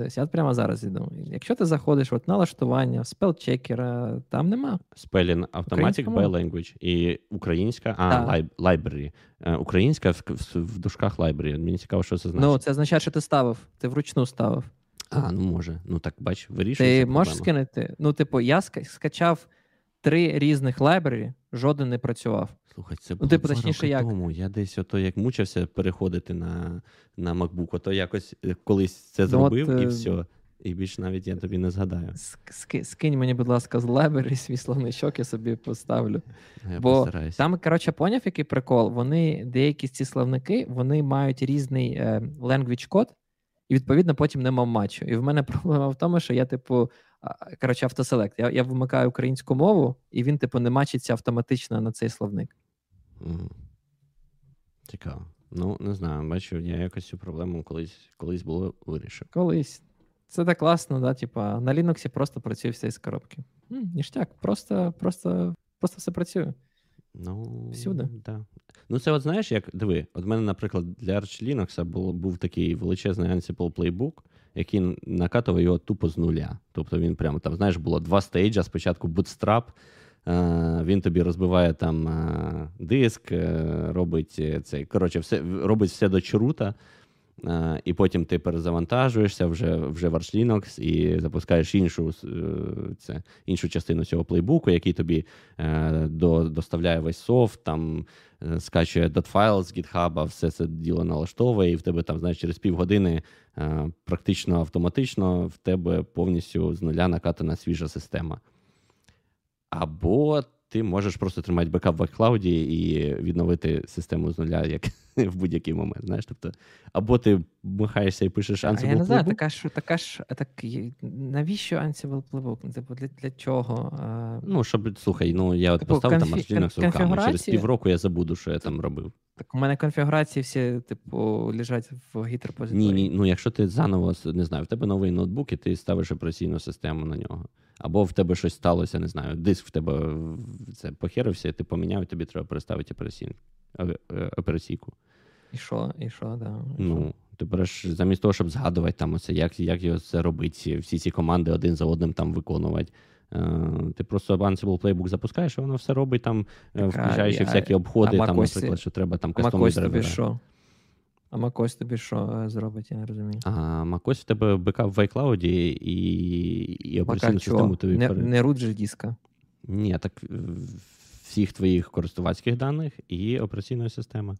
Десь я прямо зараз іду. Якщо ти заходиш от налаштування, спелчекера, там нема. Spelling Automatic by Language і українська, а, library. Е, українська в, в, в дужках library. Мені цікаво, що це значить. Ну, це означає, що ти ставив, ти вручну ставив. А, ну може. Ну так бач, вирішується. Ти можеш скинути. Ну, типу, я скачав три різних library, жоден не працював. Слухай, це ну, було ну, типу, точніше, як? тому. Я десь ото як мучився переходити на на MacBook, ото якось е, колись це ну, зробив ну, от, і все. І більш навіть я тобі не згадаю. Скинь мені, будь ласка, з library свій словничок, я собі поставлю. Я Бо постараюсь. там, коротше, поняв, який прикол. Вони, деякі ці словники, вони мають різний е, language код, і відповідно потім нема матчу. І в мене проблема в тому, що я, типу, коротше, автоселект. Я я вимикаю українську мову, і він, типу, не мачиться автоматично на цей словник. Цікаво. Ну, не знаю, бачу, я якось цю проблему колись колись було вирішив. Колись. Це так класно, да, типа, на Linux просто працює все з коробки. Ніштяк, просто, просто, просто все працює. Ну, Всюди. Да. Ну, це от знаєш, як диви, от мене, наприклад, для Arch Linux був, був такий величезний Ansible Playbook, який накатував його тупо з нуля. Тобто він прямо там, знаєш, було два стейджа. Спочатку Bootstrap, він тобі розбиває там е, диск, е, робить цей, коротше, все, робить все до чрута. І потім ти перезавантажуєшся вже вже в Arch Linux і запускаєш іншу це, іншу частину цього плейбуку, який тобі е, до, доставляє весь софт, там е, скачує датфайл з GitHub, все це діло налаштовує, і в тебе там, знаєш, через півгодини е, практично автоматично в тебе повністю з нуля накатана свіжа система. Або ти можеш просто тримати бекап в iCloud і відновити систему з нуля як в будь-який момент. Знаєш, тобто, Або ти махаєшся і пишеш Ansible А Я не знаю, така ж, така ж так, навіщо Ansible Playbook? Типу, для, для чого? Ну, щоб, слухай, ну я от типу, поставив конфі... там Linux руками, через півроку я забуду, що я там робив. Так у мене конфігурації всі, типу, лежать в репозиторії Ні, ні, ну якщо ти заново не знаю, в тебе новий ноутбук, і ти ставиш операційну систему на нього. Або в тебе щось сталося, не знаю, диск в тебе це похерився, ти поміняв, і тобі треба переставити е, операційку. І що, і що, да. І ну, що? ти береш замість того, щоб згадувати там оце, як як його це робити, всі ці команди один за одним там виконувати. Uh, ти просто Ansible Playbook запускаєш, і воно все робить там, е, так, включаючи а, всякі обходи, а там, Макосі, наприклад, що треба там що? А MacOS тобі що е, зробить, я не розумію. А MacOS в тебе бекап в iCloud і і операційну систему тобі не, перед... не же диска. Ні, так всіх твоїх користувацьких даних і операційна система.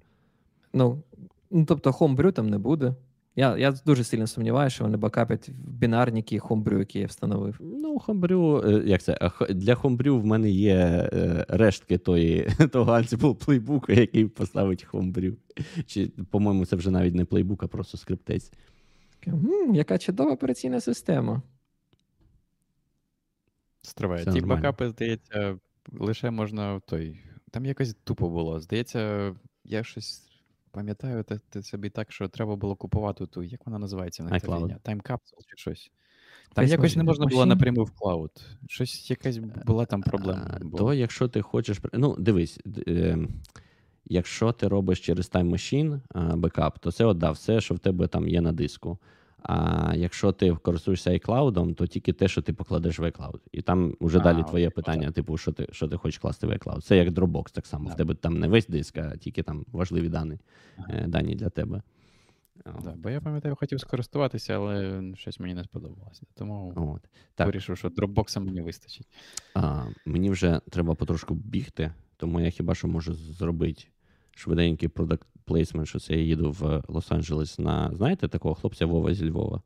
Ну, ну тобто, Homebrew там не буде. Я я дуже сильно сумніваюся, що вони бакапять в бінарники Homebrew, який я встановив. Ну, Homebrew, е, як це? Для Homebrew в мене є е, рештки тої, того Ansible плейбуку, який поставить Homebrew. Чи, по-моєму, це вже навіть не плейбук, а просто скриптець. Яка чудова операційна система. Стриває. Ті бакапи, здається, лише можна той. Там якось тупо було. Здається, я щось Пам'ятаю, ти, ти собі так, що треба було купувати ту, як вона називається на. Time Capsule чи щось. Там Face якось не можна було напряму в клауд. Щось якась була там проблема. Бо... То, якщо ти хочеш. Ну, дивись, е, якщо ти робиш через Time Machine бекап, то це от, да, все, що в тебе там є на диску. А якщо ти користуєшся iCloud, то тільки те, що ти покладеш в iCloud. І там вже а, далі твоє питання, типу, що ти що ти хочеш класти в iCloud. Це як Dropbox, так само. Да. В тебе там не весь диск, а тільки там важливі дані ага. дані для тебе. Да, бо я пам'ятаю, хотів скористуватися, але щось мені не сподобалося. Тому От. Так. вирішив, що Dropbox мені вистачить. А, Мені вже треба потрошку бігти, тому я хіба що можу зробити швиденький продакт плейсмент, що це я їду в Лос-Анджелес на, знаєте, такого хлопця Вова зі Львова?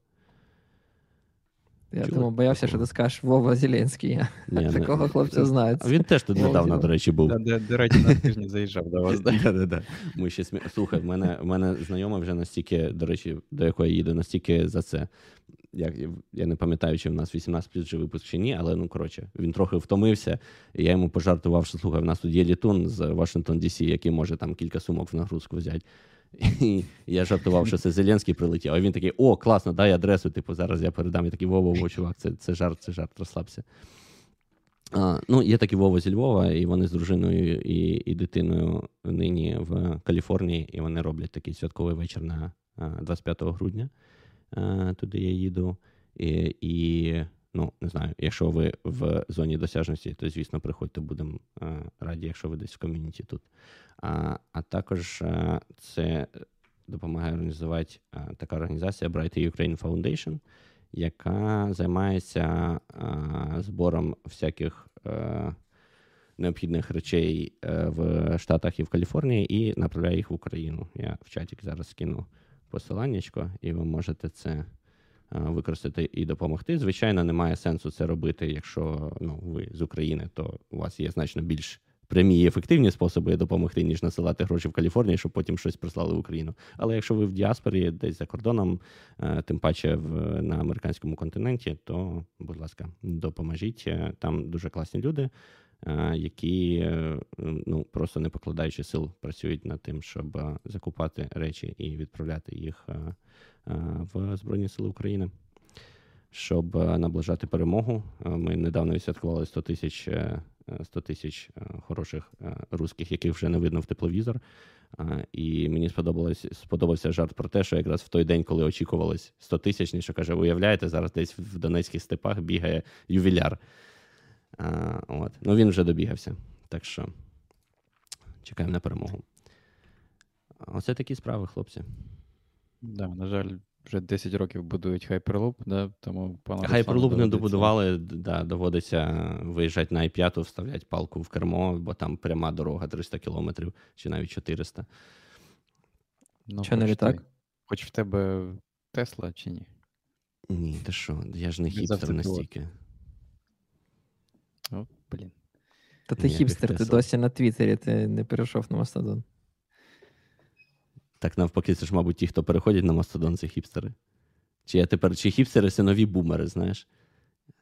Я думав, боявся, що ти скажеш Вова Зеленський. Ні, Такого хлопця знають. Він теж тут недавно, до речі, був. До речі, на тижні заїжджав до вас. Ми ще Слухай, в мене в мене знайома вже настільки, до речі, до якої їду, настільки за це. Як, Я не пам'ятаю, чи в нас 18 плюс вже випуск чи ні, але ну коротше, він трохи втомився. і Я йому пожартував, що слухай, в нас тут є літун з Вашингтон Дісі, який може там кілька сумок в нагрузку взяти. І я жартував, що це Зеленський прилетів. А він такий: о, класно, дай адресу. Типу, зараз я передам. І такий Вова, чувак, це це жарт, це жарт, розслабся. А, Ну, Є такі Вова зі Львова, і вони з дружиною і і дитиною нині в Каліфорнії, і вони роблять такий святковий вечір на 25 грудня. Туди я їду. І, і ну, не знаю, якщо ви в зоні досяжності, то, звісно, приходьте, будемо раді, якщо ви десь в ком'юніті тут. А а також е, це допомагає організувати е, така організація Bright Ukraine Foundation, яка займається е, збором всяких необхідних речей в Штатах і в Каліфорнії і направляє їх в Україну. Я в чаті зараз скину посиланнячко, і ви можете це. Використати і допомогти. Звичайно, немає сенсу це робити, якщо ну, ви з України, то у вас є значно більш прямі і ефективні способи допомогти, ніж насилати гроші в Каліфорнії, щоб потім щось прислали в Україну. Але якщо ви в діаспорі десь за кордоном, е, тим паче в на американському континенті, то, будь ласка, допоможіть. Е, там дуже класні люди. Е, які ну просто не покладаючи сил працюють над тим, щоб закупати речі і відправляти їх в Збройні Сили України. щоб наближати перемогу. Ми недавно відсвяткували 100 тисяч 100 тисяч хороших русських, яких вже не видно в тепловізор. І мені сподобалось сподобався жарт про те, що якраз в той день, коли очікувалось 100 тисяч, що каже, уявляєте, зараз десь в Донецьких степах бігає ювіляр. От. Ну він вже добігався. Так що чекаємо на перемогу. Оце такі справи, хлопці. Да, на жаль, вже 10 років будують Hyperloop, да, тому Hyperloop не добудували, да, доводиться виїжджати на i5, вставляти палку в кермо, бо там пряма дорога 300 кілометрів чи навіть 400. Ну, Що не літак? Хоч в тебе Тесла чи ні? Ні, ти що, я ж не хіпстер настільки. О, блін. Та ти хіпстер, ти досі на Твіттері, ти не перейшов на Мастодон. Так навпаки, це ж, мабуть, ті, хто переходять на Мастодон, це хіпстери. Чи я тепер, чи хіпстери це нові бумери, знаєш?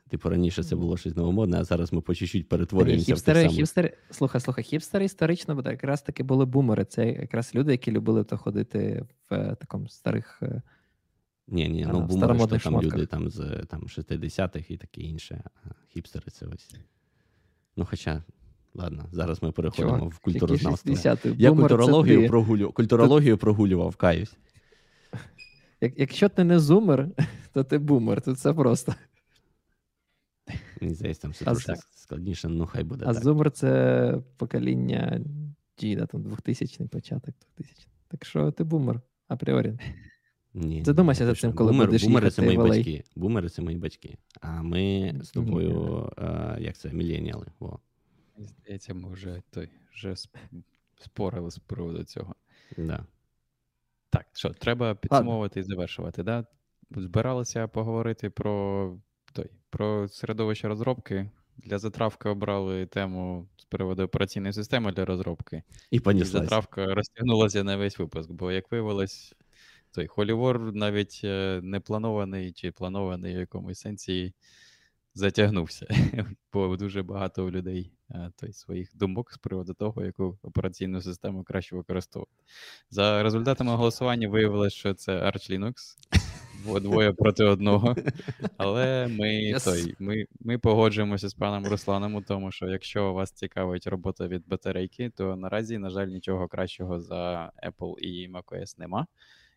Типу, раніше це було щось новомодне, а зараз ми по чуть-чуть перетворюємося. Хіпстери, в тих хіпстери, слухай, слухай, хіпстери історично, бо якраз таки були бумери. Це якраз люди, які любили то ходити в е, такому старих. Е, ні, ні, ну бумери, що там люди там з там, 60-х і таке інше. А хіпстери це ось. Ну, хоча Ладно, зараз ми переходимо Чувак, в культурознавство. Я культурологію прогулю... культурологію прогулював, каюсь. Як, Якщо ти не зумер, то ти бумер. Тут все просто. Мені здається, там все а трошки складніше, ну хай буде. А так. зумер це покоління Джіда, там 2000-й початок 2000 Так що ти бумер апріорі. Ні, Задумайся за цим, коли Бумер, будеш бумери їхати це мої в батьки. Бумери це мої батьки. А ми з тобою, а, як це, міленіали. Во. Здається, ми вже той вже спорили з приводу цього. Да. Так, що, треба підсумовувати і завершувати. Да? Збиралися поговорити про той, про середовище розробки. Для затравки обрали тему з приводу операційної системи для розробки. І поніслась. затравка розтягнулася на весь випуск, бо, як виявилось, той Холівор навіть е, не планований чи планований в якомусь сенсі затягнувся, бо дуже багато у людей е, той, своїх думок з приводу того, яку операційну систему краще використовувати. За результатами голосування виявилось, що це Arch Linux, двоє проти одного. Але ми yes. той, ми, ми погоджуємося з паном Русланом у тому, що якщо вас цікавить робота від батарейки, то наразі, на жаль, нічого кращого за Apple і macOS нема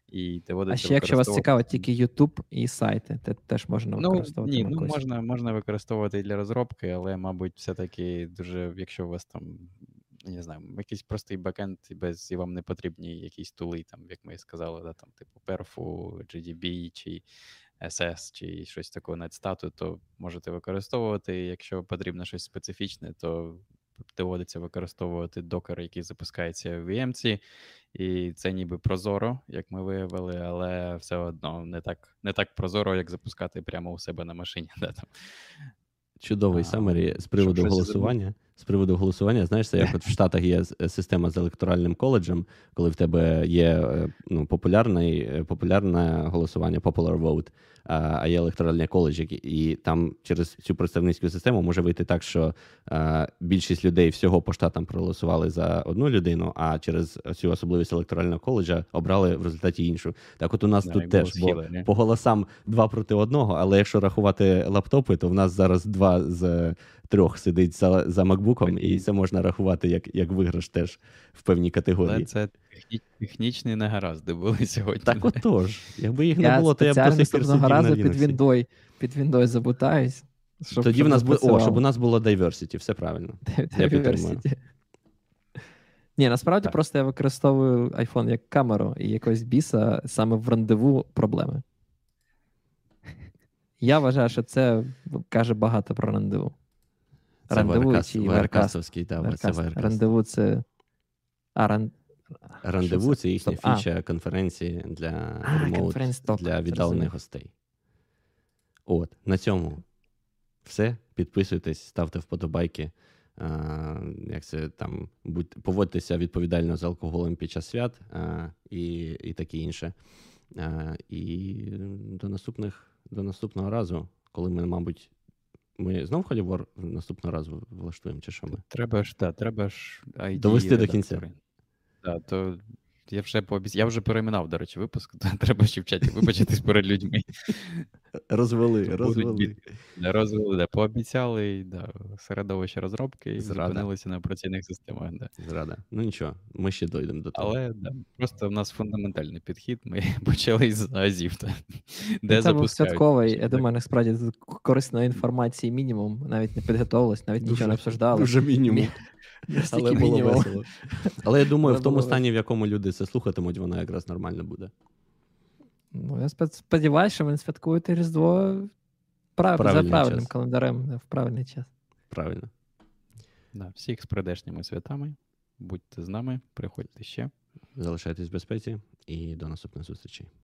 і доводиться А ще якщо вас цікавить тільки YouTube і сайти, це теж можна ну, використовувати. Ні, ну можна можна використовувати і для розробки, але, мабуть, все-таки дуже, якщо у вас там. Не знаю, якийсь простий бекенд, без і вам не потрібні якісь тули, там, як ми сказали, да, там, типу Perfu, GDB чи SS, чи щось такого NetStat, то можете використовувати. Якщо потрібно щось специфічне, то доводиться використовувати докер, який запускається в VMC, і це ніби прозоро, як ми виявили, але все одно не так не так прозоро, як запускати прямо у себе на машині. Да, там. Чудовий самері з приводу голосування. З приводу голосування, знаєш, це як от в Штатах є система з електоральним коледжем, коли в тебе є е, ну, популярне, популярне голосування, popular vote, а є електоральний коледж, і там через цю представницьку систему може вийти так, що а, більшість людей всього по штатам проголосували за одну людину, а через цю особливість електорального коледжа обрали в результаті іншу. Так, от у нас yeah, тут теж бо по голосам два проти одного, але якщо рахувати лаптопи, то в нас зараз два з трьох сидить за за макбуком, і це можна рахувати як як виграш теж в певній категорії. Але це технічні негаразди були сьогодні. Так отож. Якби їх не було, то я б до сих пір сидів разу під Windows, під Windows забутаюсь. Щоб, Тоді щоб в нас було, о, щоб у нас було diversity, все правильно. Diversity. Ні, насправді так. просто я використовую iPhone як камеру і якогось біса саме в рандеву проблеми. Я вважаю, що це каже багато про рандеву. Це рандеву чи Веркасовський, так, це Веркаст. Рандеву це. А, ран... Рандеву це їхня Стоп. фіча а. конференції для ремоут, для віддалених гостей. От, на цьому все. Підписуйтесь, ставте вподобайки. А, як це там, будь, Поводьтеся відповідально з алкоголем під час свят а, і і таке інше. А, І до наступних, до наступного разу, коли ми, мабуть, ми знов Холівор наступного разу влаштуємо, чи що ми? Треба ж, так, треба ж ID довести до кінця. Так, то я вже пообіцяв, я вже перейменав, до речі, випуск, то треба ще в чаті вибачитись перед людьми. Розвели, розвели. розвели, да, пообіцяли да, середовище розробки і Зрада. зупинилися на операційних системах. Да. Зрада. Ну нічого, ми ще дойдемо до того. Але да, просто в нас фундаментальний підхід. Ми почали з Азів, та, де Це був святковий. Я думаю, насправді корисної інформації мінімум. Навіть не підготовилось, навіть нічого не обсуждали. Дуже мінімум. Але було весело. Але я думаю, в тому стані, в якому люди це слухатимуть, воно якраз нормально буде. Ну, я сподіваюся, що ви святкуєте Різдво прав... за правильним час. календарем в правильний час. Правильно. Да, всіх з прийдешніми святами. Будьте з нами, приходьте ще. Залишайтесь в безпеці і до наступних зустрічей.